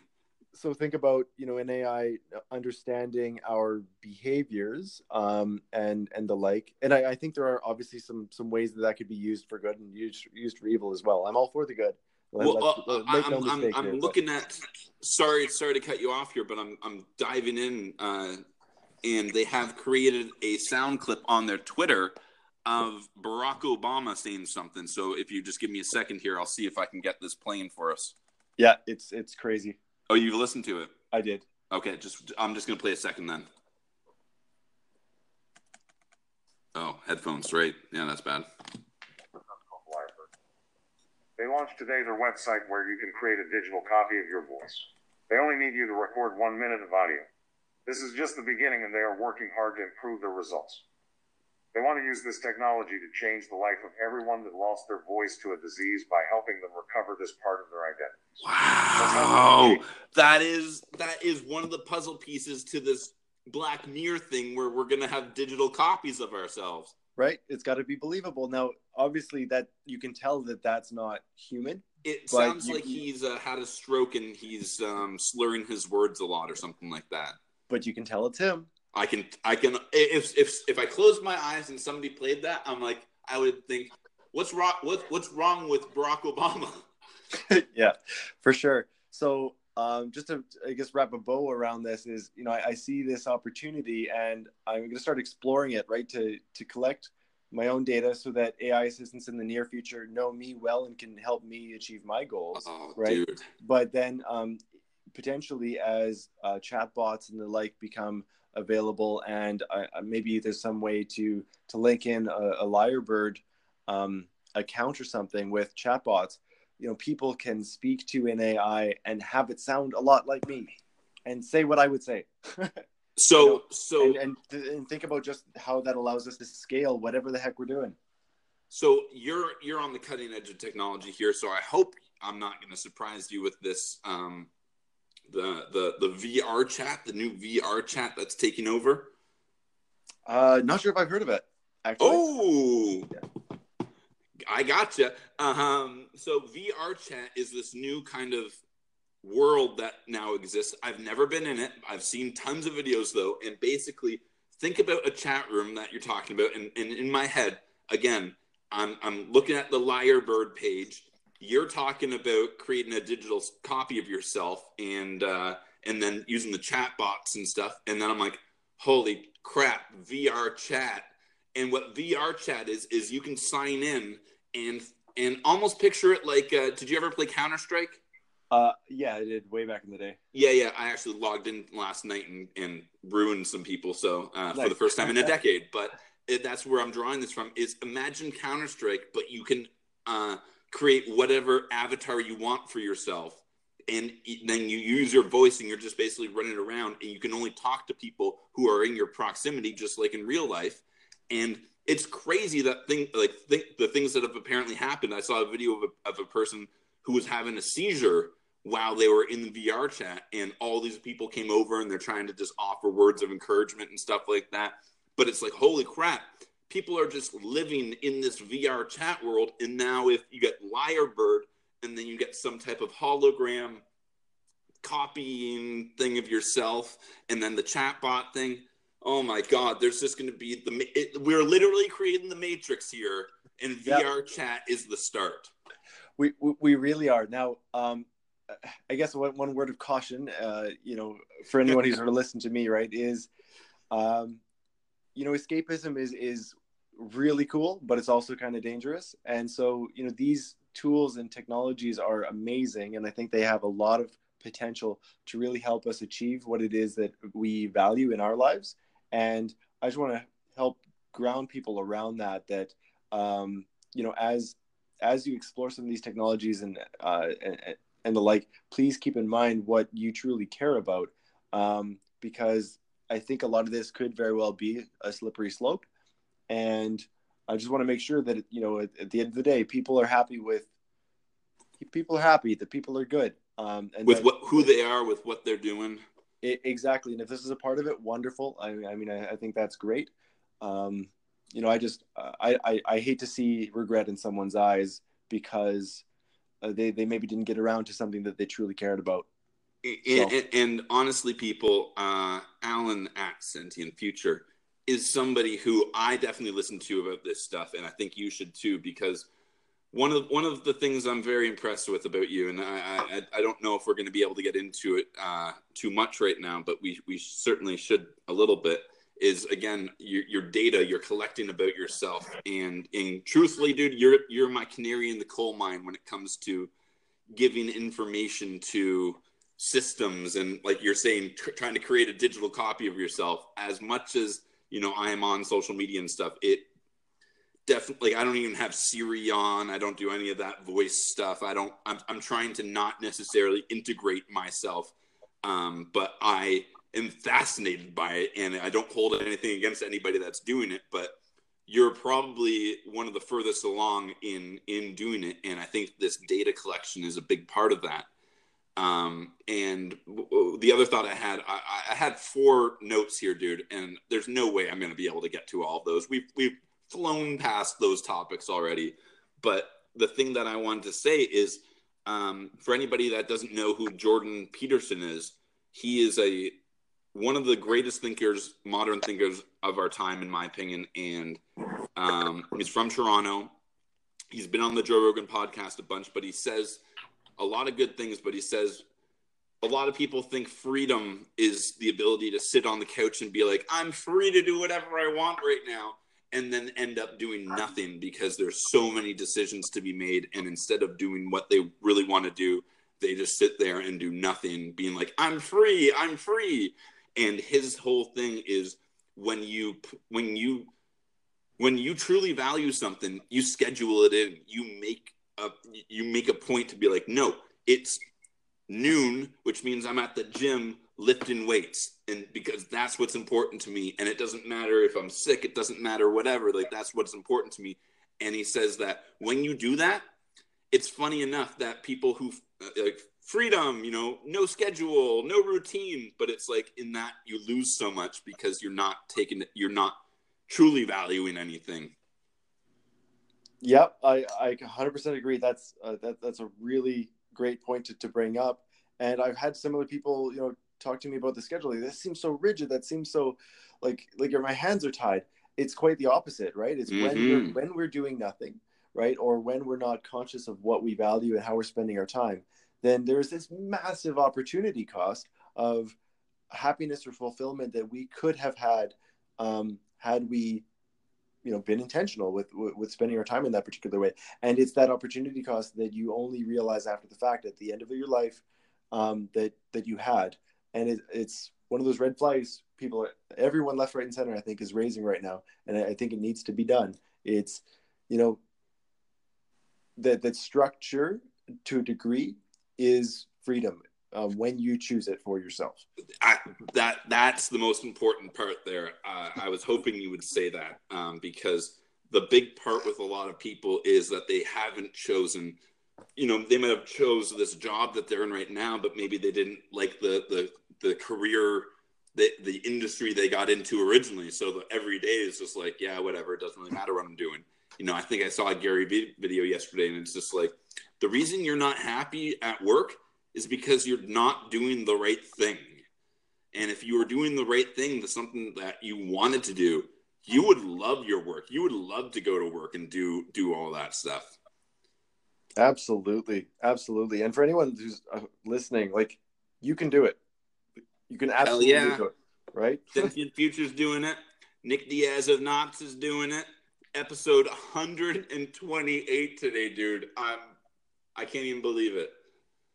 so think about you know an AI understanding our behaviors um, and and the like, and I, I think there are obviously some some ways that that could be used for good and used used for evil as well. I'm all for the good. Well, uh, let- I- make I'm, no I'm, I'm here, but- looking at. Sorry, sorry to cut you off here, but I'm I'm diving in, uh, and they have created a sound clip on their Twitter of Barack Obama saying something. So if you just give me a second here, I'll see if I can get this playing for us. Yeah, it's it's crazy. Oh, you've listened to it. I did. Okay, just I'm just gonna play a second then. Oh, headphones, right? Yeah, that's bad. They launched today their website where you can create a digital copy of your voice. They only need you to record one minute of audio. This is just the beginning, and they are working hard to improve their results. They want to use this technology to change the life of everyone that lost their voice to a disease by helping them recover this part of their identity. Wow, that is that is one of the puzzle pieces to this Black Mirror thing, where we're gonna have digital copies of ourselves. right? It's got to be believable. Now, obviously, that you can tell that that's not human. It sounds you- like he's uh, had a stroke and he's um, slurring his words a lot or something like that. but you can tell it's him. I can, I can, if if if I closed my eyes and somebody played that, I'm like, I would think, what's wrong? What what's wrong with Barack Obama? yeah, for sure. So, um, just to, I guess, wrap a bow around this is, you know, I, I see this opportunity, and I'm going to start exploring it, right, to to collect my own data so that AI assistants in the near future know me well and can help me achieve my goals, Oh, right? dude. But then, um, potentially, as uh, chatbots and the like become available, and maybe there's some way to to link in a, a Lyrebird um, account or something with chatbots you know people can speak to an ai and have it sound a lot like me and say what i would say So know, so and, and and think about just how that allows us to scale whatever the heck we're doing So you're you're on the cutting edge of technology here. So I hope I'm not going to surprise you with this. Um, the the the VR chat, the new VR chat that's taking over. uh not sure if i've heard of it actually Oh, I gotcha. Um, so VR chat is this new kind of world that now exists. I've never been in it. I've seen tons of videos though, and basically think about a chat room that you're talking about. And, and in my head, again, I'm I'm looking at the Lyrebird page. You're talking about creating a digital copy of yourself and uh, and then using the chat box and stuff. And then I'm like, holy crap, VR chat. And what VR chat is is you can sign in and and almost picture it like. Uh, did you ever play Counter Strike? uh yeah i did way back in the day Yeah, yeah. I actually logged in last night and, and ruined some people. So uh, for the first time in a decade, but it, that's where I'm drawing this from. Is imagine Counter Strike, but you can uh, create whatever avatar you want for yourself, and then you use your voice, and you're just basically running around, and you can only talk to people who are in your proximity, just like in real life. And it's crazy that thing, like th- the things that have apparently happened. I saw a video of a, of a person who was having a seizure while they were in the VR chat, and all these people came over and they're trying to just offer words of encouragement and stuff like that. But it's like, holy crap, people are just living in this VR chat world. And now, if you get Lyrebird and then you get some type of hologram copying thing of yourself, and then the chatbot thing, oh my God, there's just going to be the, it, we're literally creating the Matrix here, and Yep. VR chat is the start. we we, we really are now um i guess one, one word of caution uh you know for anyone who's of listened to me right is um you know escapism is is really cool but it's also kind of dangerous. And so you know these tools and technologies are amazing and i think they have a lot of potential to really help us achieve what it is that we value in our lives. And i just want to help ground people around that that um you know as as you explore some of these technologies and uh, and, and the like, please keep in mind what you truly care about, um, because I think a lot of this could very well be a slippery slope, and I just want to make sure that you know at, at the end of the day, people are happy with people are happy that people are good, um, and With that- what who they are, with what they're doing. I- exactly. And if this is a part of it, wonderful. I, I mean, I, I think that's great. Um, you know, I just, uh, I, I, I hate to see regret in someone's eyes because uh, they, they maybe didn't get around to something that they truly cared about. And, So- and, and honestly, people, uh, Alan at Sentient Future is somebody who I definitely listen to about this stuff, and I think you should too, because one of one of the things I'm very impressed with about you, and I I, I don't know if we're going to be able to get into it uh, too much right now, but we we certainly should a little bit. Is again your, your data you're collecting about yourself, and and truthfully, dude, you're you're my canary in the coal mine when it comes to giving information to systems and like you're saying tr- trying to create a digital copy of yourself as much as you know i am on social media and stuff it definitely i don't even have siri on i don't do any of that voice stuff i don't i'm, I'm trying to not necessarily integrate myself Um, but I am fascinated by it, and I don't hold anything against anybody that's doing it. But you're probably one of the furthest along in in doing it, and I think this data collection is a big part of that. Um, and the other thought I had, I, I had four notes here, dude, and there's no way I'm going to be able to get to all of those. We've we've flown past those topics already, but the thing that I wanted to say is, um, for anybody that doesn't know who Jordan Peterson is, he is a one of the greatest thinkers, modern thinkers of our time, in my opinion, and um, he's from Toronto. He's been on the Joe Rogan podcast a bunch, but he says a lot of good things, but he says a lot of people think freedom is the ability to sit on the couch and be like, I'm free to do whatever I want right now, and then end up doing nothing because there's so many decisions to be made. And instead of doing what they really want to do, they just sit there and do nothing, being like, I'm free, I'm free. And his whole thing is when you, when you, when you truly value something, you schedule it in. You make a you make a point to be like, no, it's noon, which means I'm at the gym lifting weights, and because that's what's important to me. And it doesn't matter if I'm sick, it doesn't matter whatever. Like that's what's important to me. And he says that when you do that, it's funny enough that people who uh, like freedom, you know, no schedule, no routine, but it's like in that you lose so much because you're not taking you're not truly valuing anything. Yep, I, I 100% agree. That's uh, that, that's a really great point to, to bring up. And I've had similar people, you know, talk to me about the scheduling. That seems so rigid. That seems so like like your, my hands are tied. It's quite the opposite, right? It's when we're, Mhm. when we're doing nothing, right, or when we're not conscious of what we value and how we're spending our time. Then there's this massive opportunity cost of happiness or fulfillment that we could have had um, had we you know been intentional with, with spending our time in that particular way. And it's that opportunity cost that you only realize after the fact at the end of your life um, that that you had. And it, it's one of those red flags people everyone left right and center i think is raising right now. And I think it needs to be done. It's you know that that structure to a degree is freedom when you choose it for yourself I, that that's the most important part there. Uh, I was hoping you would say that um, because the big part with a lot of people is that they haven't chosen. You know, they might have chose this job that they're in right now, but maybe they didn't like the the the career, the the industry they got into originally. So the, every day is just like, yeah, whatever. It doesn't really matter what I'm doing. You know, I think I saw a Gary Vee video yesterday, and it's just like the reason you're not happy at work is because you're not doing the right thing. And if you were doing the right thing, the something that you wanted to do, you would love your work. You would love to go to work and do do all that stuff. Absolutely, absolutely. And for anyone who's uh, listening, like you can do it. You can absolutely yeah. do it, right? Sentient Future's doing it. Nick Diaz of Knots is doing it. Episode 128 today, dude. I'm I can't even believe it.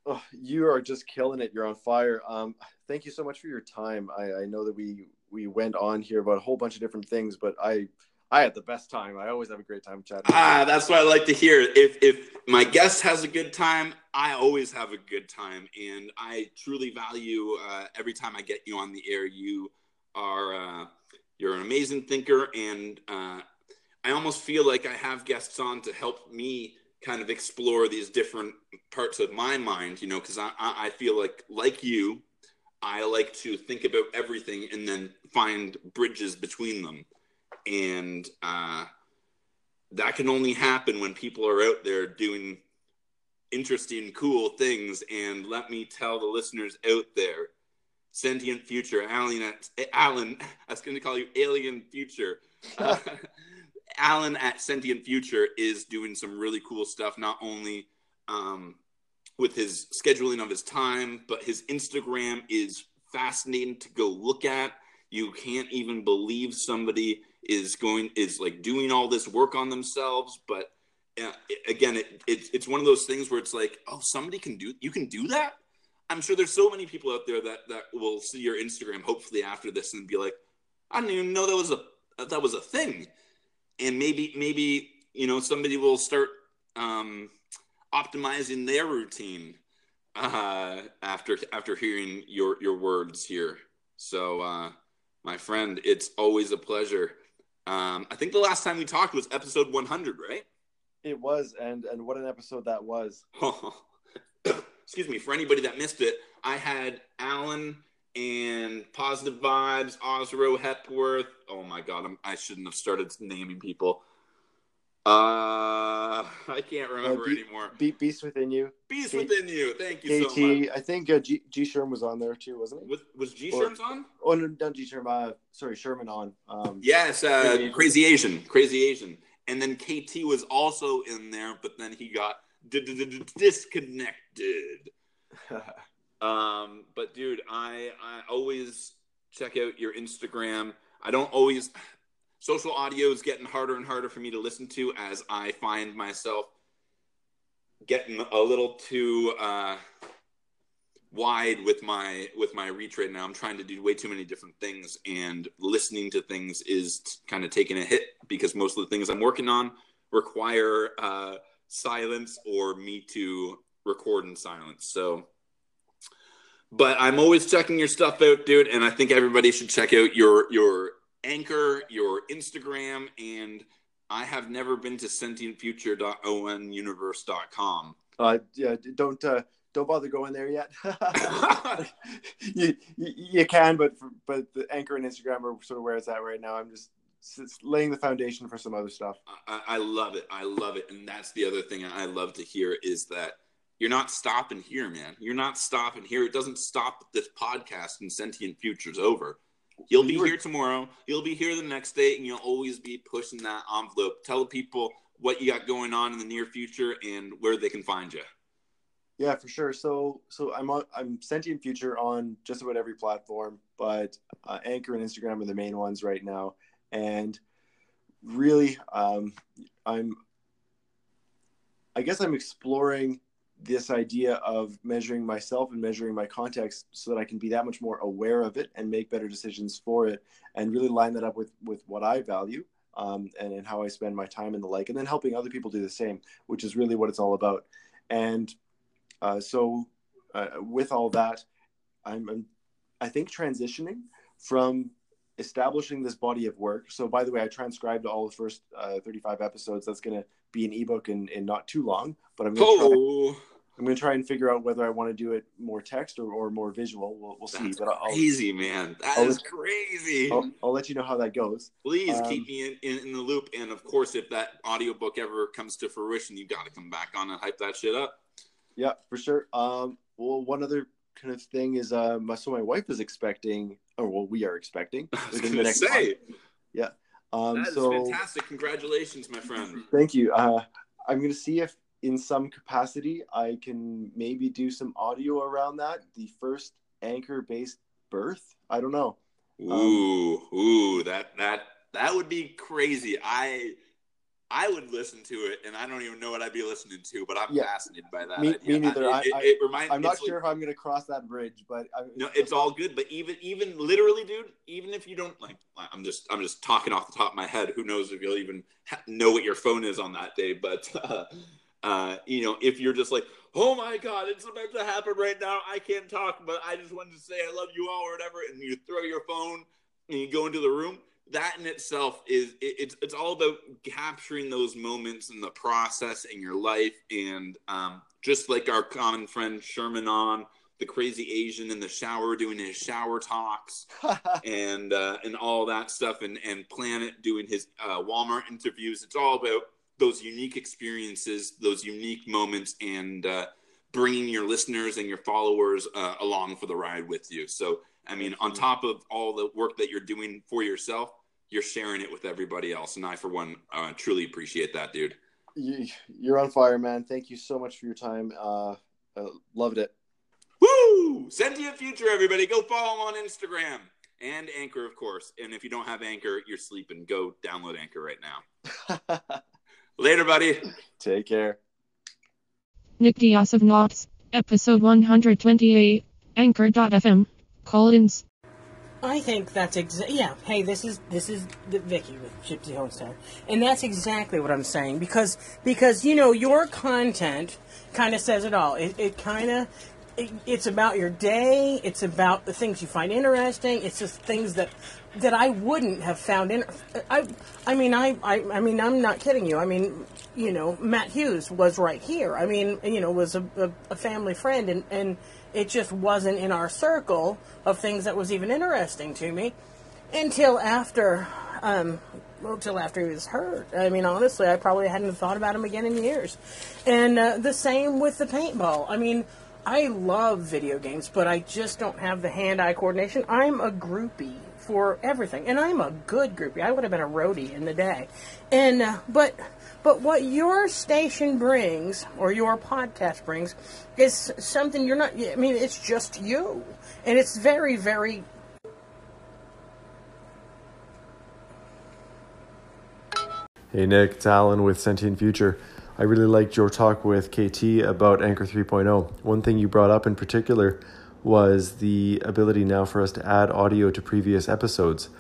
Oh, you are just killing it. You're on fire. Um, thank you so much for your time. I, I know that we we went on here about a whole bunch of different things, but I I had the best time. I always have a great time chatting. Ah, that's what I like to hear. If if my guest has a good time, I always have a good time, and I truly value uh, every time I get you on the air. You are uh, you're an amazing thinker, and uh, I almost feel like I have guests on to help me kind of explore these different parts of my mind. You know, because I I feel like like you, I like to think about everything and then find bridges between them and uh, that can only happen when people are out there doing interesting, cool things. And let me tell the listeners out there, sentient future, Alan. Alan, I was going to call you Alien Future. Uh, Alan at Sentient Future is doing some really cool stuff. Not only um, with his scheduling of his time, but his Instagram is fascinating to go look at. You can't even believe somebody is going is like doing all this work on themselves but uh, again it, it, it's one of those things where it's like oh somebody can do you can do that i'm sure there's so many people out there that that will see your instagram hopefully after this and be like i didn't even know that was a that was a thing and maybe maybe you know somebody will start um optimizing their routine uh, after after hearing your your words here. So, uh, my friend, it's always a pleasure. Um, I think the last time we talked was episode 100, right? It was, and and what an episode that was. Excuse me. For anybody that missed it, I had Alan and Positive Vibes, Osro Hepworth. Oh my God, I'm, I shouldn't have started naming people. Uh, I can't remember Uh, Be- anymore. Be- Beast within you. Beast within you. Thank you KT. so much. I think uh, G, G Sherm was on there too, wasn't he? Was, was G Or- Sherms on? Oh no, not G Sherm. Uh, sorry, Sherman on. Um, Yes, uh, Crazy Asian. Crazy Asian. Crazy Asian. And then KT was also in there, but then he got disconnected. Um, but dude, I I always check out your Instagram. I don't always social audio is getting harder and harder for me to listen to as I find myself getting a little too uh, wide with my with my reach right now. I'm trying to do way too many different things, and listening to things is kind of taking a hit because most of the things I'm working on require uh, silence or me to record in silence. So but I'm always checking your stuff out, dude, and I think everybody should check out your your anchor, your Instagram, and I have never been to sentientfuture.onuniverse.com. uh, yeah, don't uh, don't bother going there yet. you, you you can, but for, but the anchor and Instagram are sort of where it's at right now. I'm just, laying the foundation for some other stuff. I, I love it. I love it, and that's the other thing I love to hear is that you're not stopping here, man. You're not stopping here. It doesn't stop this podcast and sentient future's over. You'll be here tomorrow. You'll be here the next day, and you'll always be pushing that envelope. Tell people what you got going on in the near future and where they can find you. Yeah, for sure. So so I'm on I'm sentient future on just about every platform, but uh, Anchor and Instagram are the main ones right now. And really, um, I'm I guess I'm exploring this idea of measuring myself and measuring my context so that I can be that much more aware of it and make better decisions for it and really line that up with with what I value um, and, and how I spend my time and the like, and then helping other people do the same, which is really what it's all about. And uh, so, uh, with all that, I'm, I'm, I think, transitioning from establishing this body of work. So, by the way, I transcribed all the first uh, 35 episodes. That's going to be an ebook in, in not too long, but I'm going to try, Oh, I'm going to try and figure out whether I want to do it more text or, or more visual. We'll, we'll see. that's But I'll, crazy, man. That I'll is let- crazy. I'll, I'll let you know how that goes. Please Um, keep me in, in, in the loop. And of course, if that audiobook ever comes to fruition, you got to come back on and hype that shit up. Yeah, for sure. Um, well, one other kind of thing is, uh, my, so my wife is expecting, or well, we are expecting I was going the to next say, month. Um, that is so fantastic. Congratulations, my friend. thank you. Uh, I'm going to see if, in some capacity, I can maybe do some audio around that. The first anchor-based birth. I don't know. Um, Ooh, ooh, that that that would be crazy. I I would listen to it, and I don't even know what I'd be listening to, but I'm Yeah. fascinated by that. Me- me neither. It, I- it, I- it reminds. I'm not it's like- sure if I'm going to cross that bridge, but I, No, it's all good. But even even literally, dude, even if you don't like, I'm just I'm just talking off the top of my head. Who knows if you'll even ha- know what your phone is on that day? But uh, uh, you know, if you're just like, oh my god, it's about to happen right now. I can't talk, but I just wanted to say I love you all or whatever, and you throw your phone and you go into the room. That in itself is it, it's it's all about capturing those moments in the process in your life, and um, just like our common friend Sherman on the crazy Asian in the shower doing his shower talks and uh, and all that stuff, and and Planet doing his uh, Walmart interviews. It's all about those unique experiences, those unique moments, and uh, bringing your listeners and your followers uh, along for the ride with you. So, I mean, on top of all the work that you're doing for yourself, you're sharing it with everybody else, and I, for one, uh, truly appreciate that, dude. you, you're on fire, man. Thank you so much for your time. Uh, uh, loved it. Woo! Sentient Future, everybody. Go follow him on Instagram and Anchor, of course. And if you don't have Anchor, you're sleeping. Go download Anchor right now. Later, buddy. Take care. Nick Diaz of Knots, episode 128, Anchor.fm, Collins. I think that's exactly yeah. Hey, this is this is the Vicky with Gypsy Homestead, and that's exactly what I'm saying because because you know your content kind of says it all. It, it kind of it- it's about your day. It's about the things you find interesting. It's just things that that I wouldn't have found in. I I mean I, I I mean I'm not kidding you. I mean you know Matt Hughes was right here. I mean you know was a, a, a family friend and and it just wasn't in our circle of things that was even interesting to me until after um till after he was hurt. I mean, honestly, I probably hadn't thought about him again in years. And uh, the same with the paintball. I mean, I love video games, but I just don't have the hand-eye coordination. I'm a groupie for everything, and I'm a good groupie. I would have been a roadie in the day. And uh, but but what your station brings or your podcast brings is something you're not. I mean, it's just you, and it's very very Hey Nick, it's Alan with Sentient Future. I really liked your talk with KT about Anchor 3.0. One thing you brought up in particular was the ability now for us to add audio to previous episodes.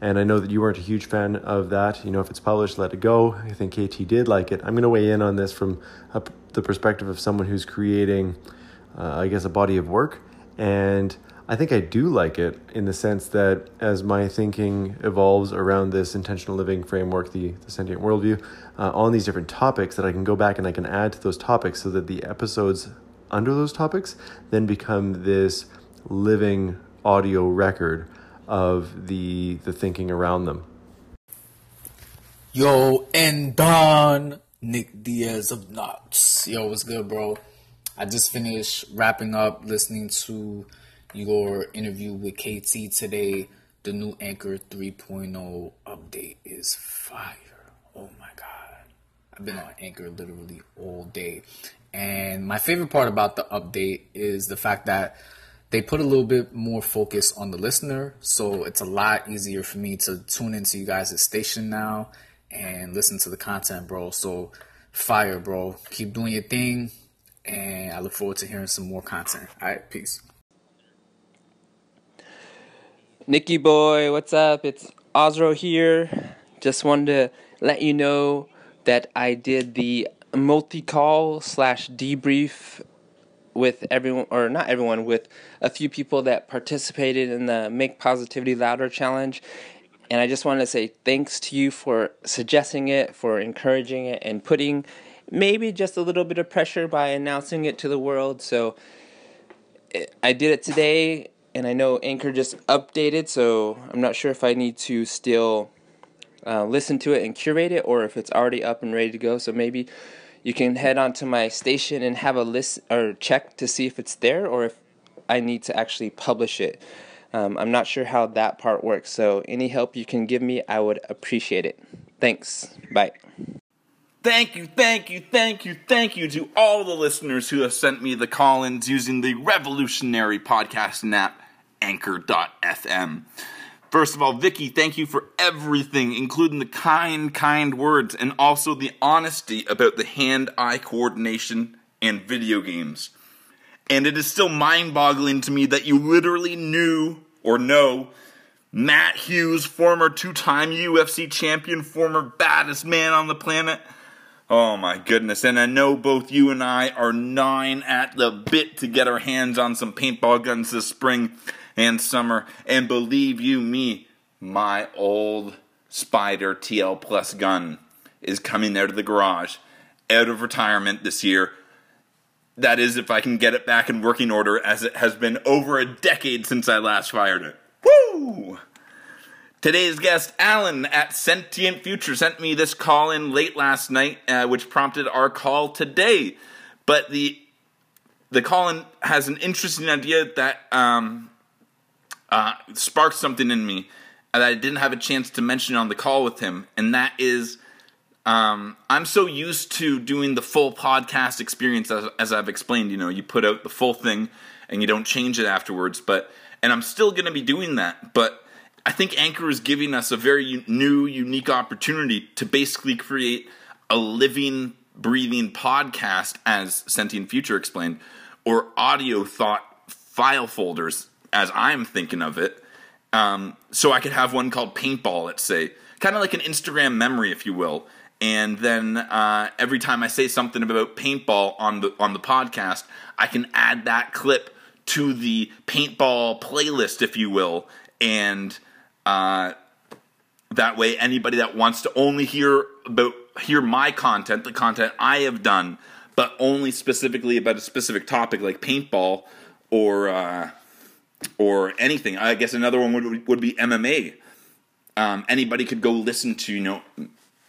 And I know that you weren't a huge fan of that. You know, if it's published, let it go. I think KT did like it. I'm going to weigh in on this from a, the perspective of someone who's creating, uh, I guess, a body of work. And I think I do like it in the sense that as my thinking evolves around this intentional living framework, the, the sentient worldview, uh, on these different topics, that I can go back and I can add to those topics so that the episodes under those topics then become this living audio record of the the thinking around them. Yo, and Don Nick Diaz of Knox. Yo, what's good, bro? I just finished wrapping up listening to your interview with KT today. The new Anchor 3.0 update is fire. Oh my god. I've been on Anchor literally all day. And my favorite part about the update is the fact that they put a little bit more focus on the listener. So it's a lot easier for me to tune into you guys' station now and listen to the content, bro. So fire, bro. Keep doing your thing. And I look forward to hearing some more content. All right, peace. Nicky boy, what's up? It's Osro here. Just wanted to let you know that I did the multi call slash debrief with everyone, or not everyone, with a few people that participated in the Make Positivity Louder challenge. And I just wanted to say thanks to you for suggesting it, for encouraging it, and putting maybe just a little bit of pressure by announcing it to the world. So eh, I did it today, and I know Anchor just updated, so I'm not sure if I need to still uh, listen to it and curate it, or if it's already up and ready to go. So maybe you can head onto my station and have a list or check to see if it's there, or if I need to actually publish it. Um, I'm not sure how that part works, so any help you can give me, I would appreciate it. Thanks. Bye. Thank you, thank you, thank you, thank you to all the listeners who have sent me the call ins using the revolutionary podcasting app Anchor.fm. First of all, Vicky, thank you for everything, including the kind, kind words and also the honesty about the hand eye coordination and video games. And it is still mind boggling to me that you literally knew or know Matt Hughes, former two time UFC champion, former baddest man on the planet. Oh my goodness. And I know both you and I are gnawing at the bit to get our hands on some paintball guns this spring and summer. And believe you me, my old Spyder TL Plus gun is coming out of the garage, out of retirement this year. That is, if I can get it back in working order, as it has been over a decade since I last fired it. Woo! Today's guest, Alan at Sentient Future, sent me this call in late last night, uh, which prompted our call today. But the the call in has an interesting idea that um, uh, sparked something in me that I didn't have a chance to mention on the call with him, and that is um, I'm so used to doing the full podcast experience as, as I've explained. You know, you put out the full thing and you don't change it afterwards. But and I'm still going to be doing that. But I think Anchor is giving us a very new, unique opportunity to basically create a living, breathing podcast, as Sentient Future explained, or audio thought file folders, as I'm thinking of it. Um, so I could have one called Paintball, let's say, kind of like an Instagram memory, if you will. and then uh, every time I say something about paintball on the on the podcast, I can add that clip to the paintball playlist, if you will, and uh, that way anybody that wants to only hear about hear my content, the content I have done, but only specifically about a specific topic like paintball or uh, or anything. I guess another one would would be MMA. Um, anybody could go listen to you know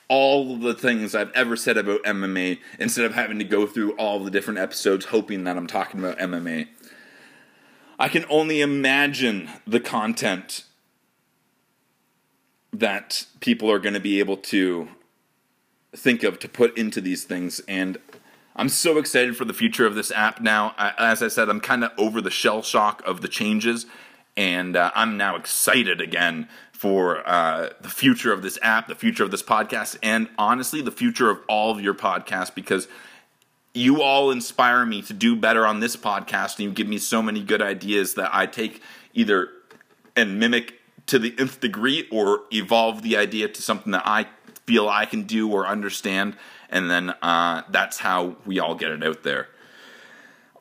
all the things I've ever said about MMA instead of having to go through all the different episodes hoping that I'm talking about MMA. I can only imagine the content that people are going to be able to think of to put into these things and I'm so excited for the future of this app now. I, as I said, I'm kind of over the shell shock of the changes, and uh, I'm now excited again for uh, the future of this app, the future of this podcast, and honestly, the future of all of your podcasts because you all inspire me to do better on this podcast, and you give me so many good ideas that I take either and mimic to the nth degree or evolve the idea to something that I feel I can do or understand and then uh, that's how we all get it out there.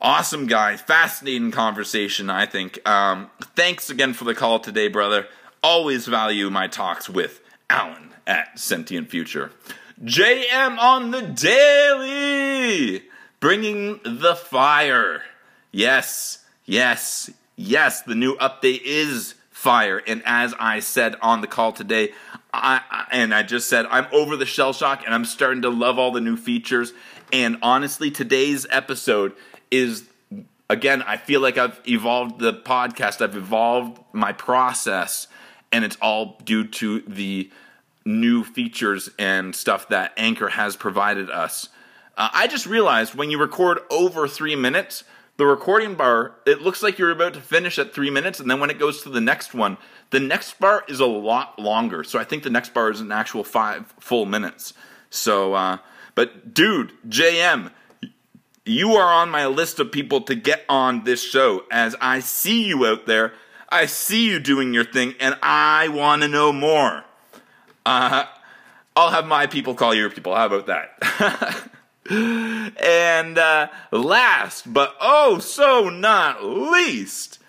Awesome guy, fascinating conversation. I think. Um, thanks again for the call today, brother. Always value my talks with Alan at Sentient Future. JM on the daily, bringing the fire. Yes, yes, yes. The new update is fire, and as I said on the call today, I, I, and I just said I'm over the shell shock and I'm starting to love all the new features. And honestly, today's episode is again, I feel like I've evolved the podcast, I've evolved my process, and it's all due to the new features and stuff that Anchor has provided us. Uh, I just realized when you record over three minutes, the recording bar, it looks like you're about to finish at three minutes, and then when it goes to the next one, the next bar is a lot longer. So I think the next bar is an actual five full minutes. So, uh, but dude, JM, you are on my list of people to get on this show. As I see you out there, I see you doing your thing, and I want to know more. Uh, I'll have my people call your people. How about that? and uh, last but oh so not least,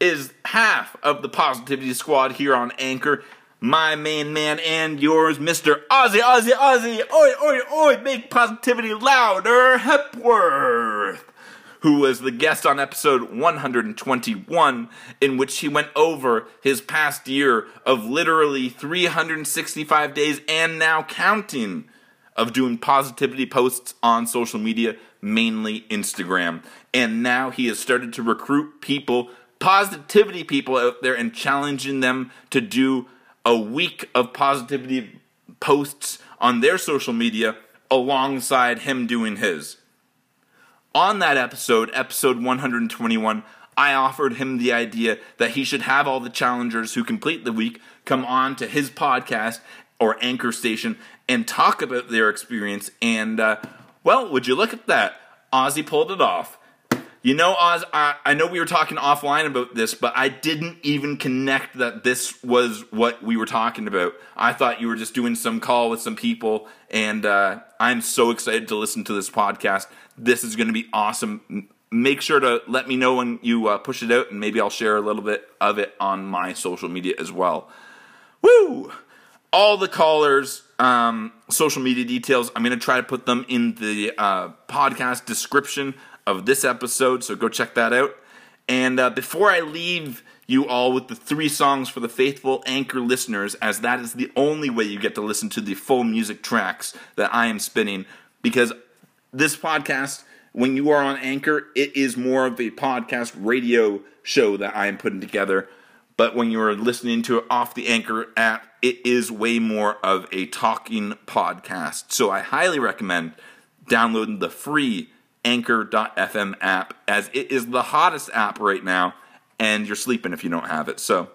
is half of the Positivity Squad here on Anchor. My main man and yours, Mr. Ozzy, Ozzy, Ozzy, oi, oi, oi, make positivity louder, Hepworth, who was the guest on episode 121, in which he went over his past year of literally 365 days and now counting of doing positivity posts on social media, mainly Instagram. And now he has started to recruit people positivity people out there and challenging them to do a week of positivity posts on their social media alongside him doing his. On that episode, episode 121, I offered him the idea that he should have all the challengers who complete the week come on to his podcast or anchor station and talk about their experience. And, uh, well, would you look at that? Ozzy pulled it off. You know, Oz, I, I know we were talking offline about this, but I didn't even connect that this was what we were talking about. I thought you were just doing some call with some people, and uh, I'm so excited to listen to this podcast. This is going to be awesome. Make sure to let me know when you uh, push it out, and maybe I'll share a little bit of it on my social media as well. Woo! All the callers, um, social media details, I'm going to try to put them in the uh, podcast description of this episode, so go check that out. And uh, before I leave you all with the three songs for the faithful Anchor listeners, as that is the only way you get to listen to the full music tracks that I am spinning, because this podcast, when you are on Anchor, it is more of a podcast radio show that I am putting together. But when you are listening to it off the Anchor app, it is way more of a talking podcast. So I highly recommend downloading the free Anchor.fm app, as it is the hottest app right now, and you're sleeping if you don't have it. So,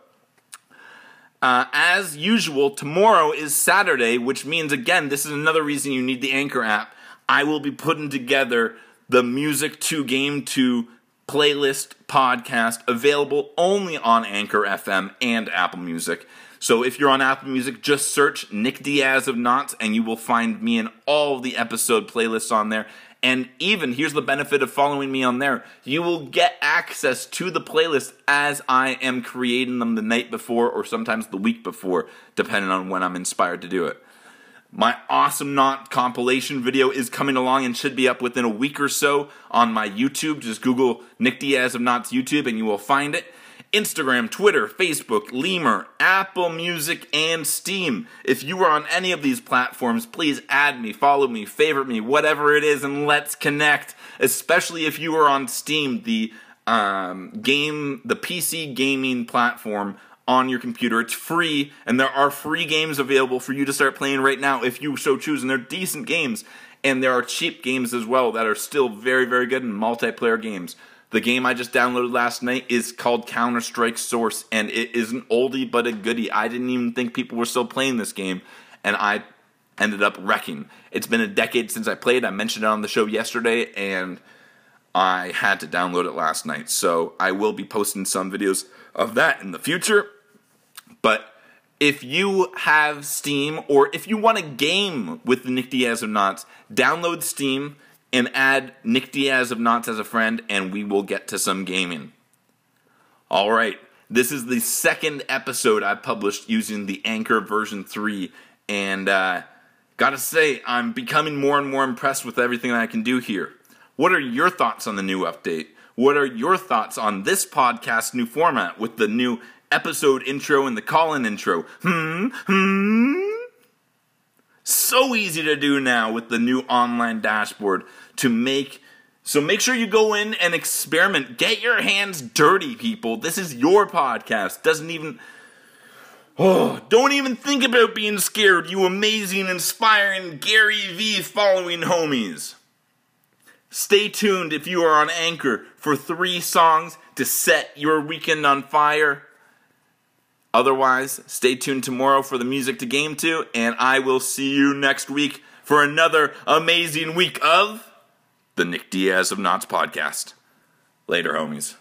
uh, as usual, tomorrow is Saturday, which means, again, this is another reason you need the Anchor app. I will be putting together the Music to Game 2 playlist podcast available only on Anchor FM and Apple Music. So if you're on Apple Music, just search Nick Diaz of Knots and you will find me in all the episode playlists on there. And even here's the benefit of following me on there you will get access to the playlist as I am creating them the night before or sometimes the week before, depending on when I'm inspired to do it. My awesome knot compilation video is coming along and should be up within a week or so on my YouTube. Just Google Nick Diaz of Knots YouTube and you will find it. Instagram, Twitter, Facebook, Lemur, Apple Music, and Steam. If you are on any of these platforms, please add me, follow me, favorite me, whatever it is, and let's connect. Especially if you are on Steam, the um, game, the PC gaming platform on your computer. It's free, and there are free games available for you to start playing right now if you so choose, and they're decent games. And there are cheap games as well that are still very, very good in multiplayer games. The game I just downloaded last night is called Counter Strike Source, and it is an oldie but a goodie. I didn't even think people were still playing this game, and I ended up wrecking. It's been a decade since I played. I mentioned it on the show yesterday, and I had to download it last night. So I will be posting some videos of that in the future. But if you have Steam, or if you want a game with Nick Diaz of Knots, download Steam and add Nick Diaz of Knots as a friend, and we will get to some gaming. All right, this is the second episode I published using the Anchor version 3, and uh, gotta say, I'm becoming more and more impressed with everything I can do here. What are your thoughts on the new update? What are your thoughts on this podcast new format with the new episode intro and the call in intro? Hmm? Hmm? So easy to do now with the new online dashboard to make. So make sure you go in and experiment. Get your hands dirty, people. This is your podcast. Doesn't even. Oh, don't even think about being scared, you amazing, inspiring Gary V following homies. Stay tuned if you are on Anchor for three songs to set your weekend on fire. Otherwise, stay tuned tomorrow for the music to game to, and I will see you next week for another amazing week of the Nick Diaz of Knots podcast. Later, homies.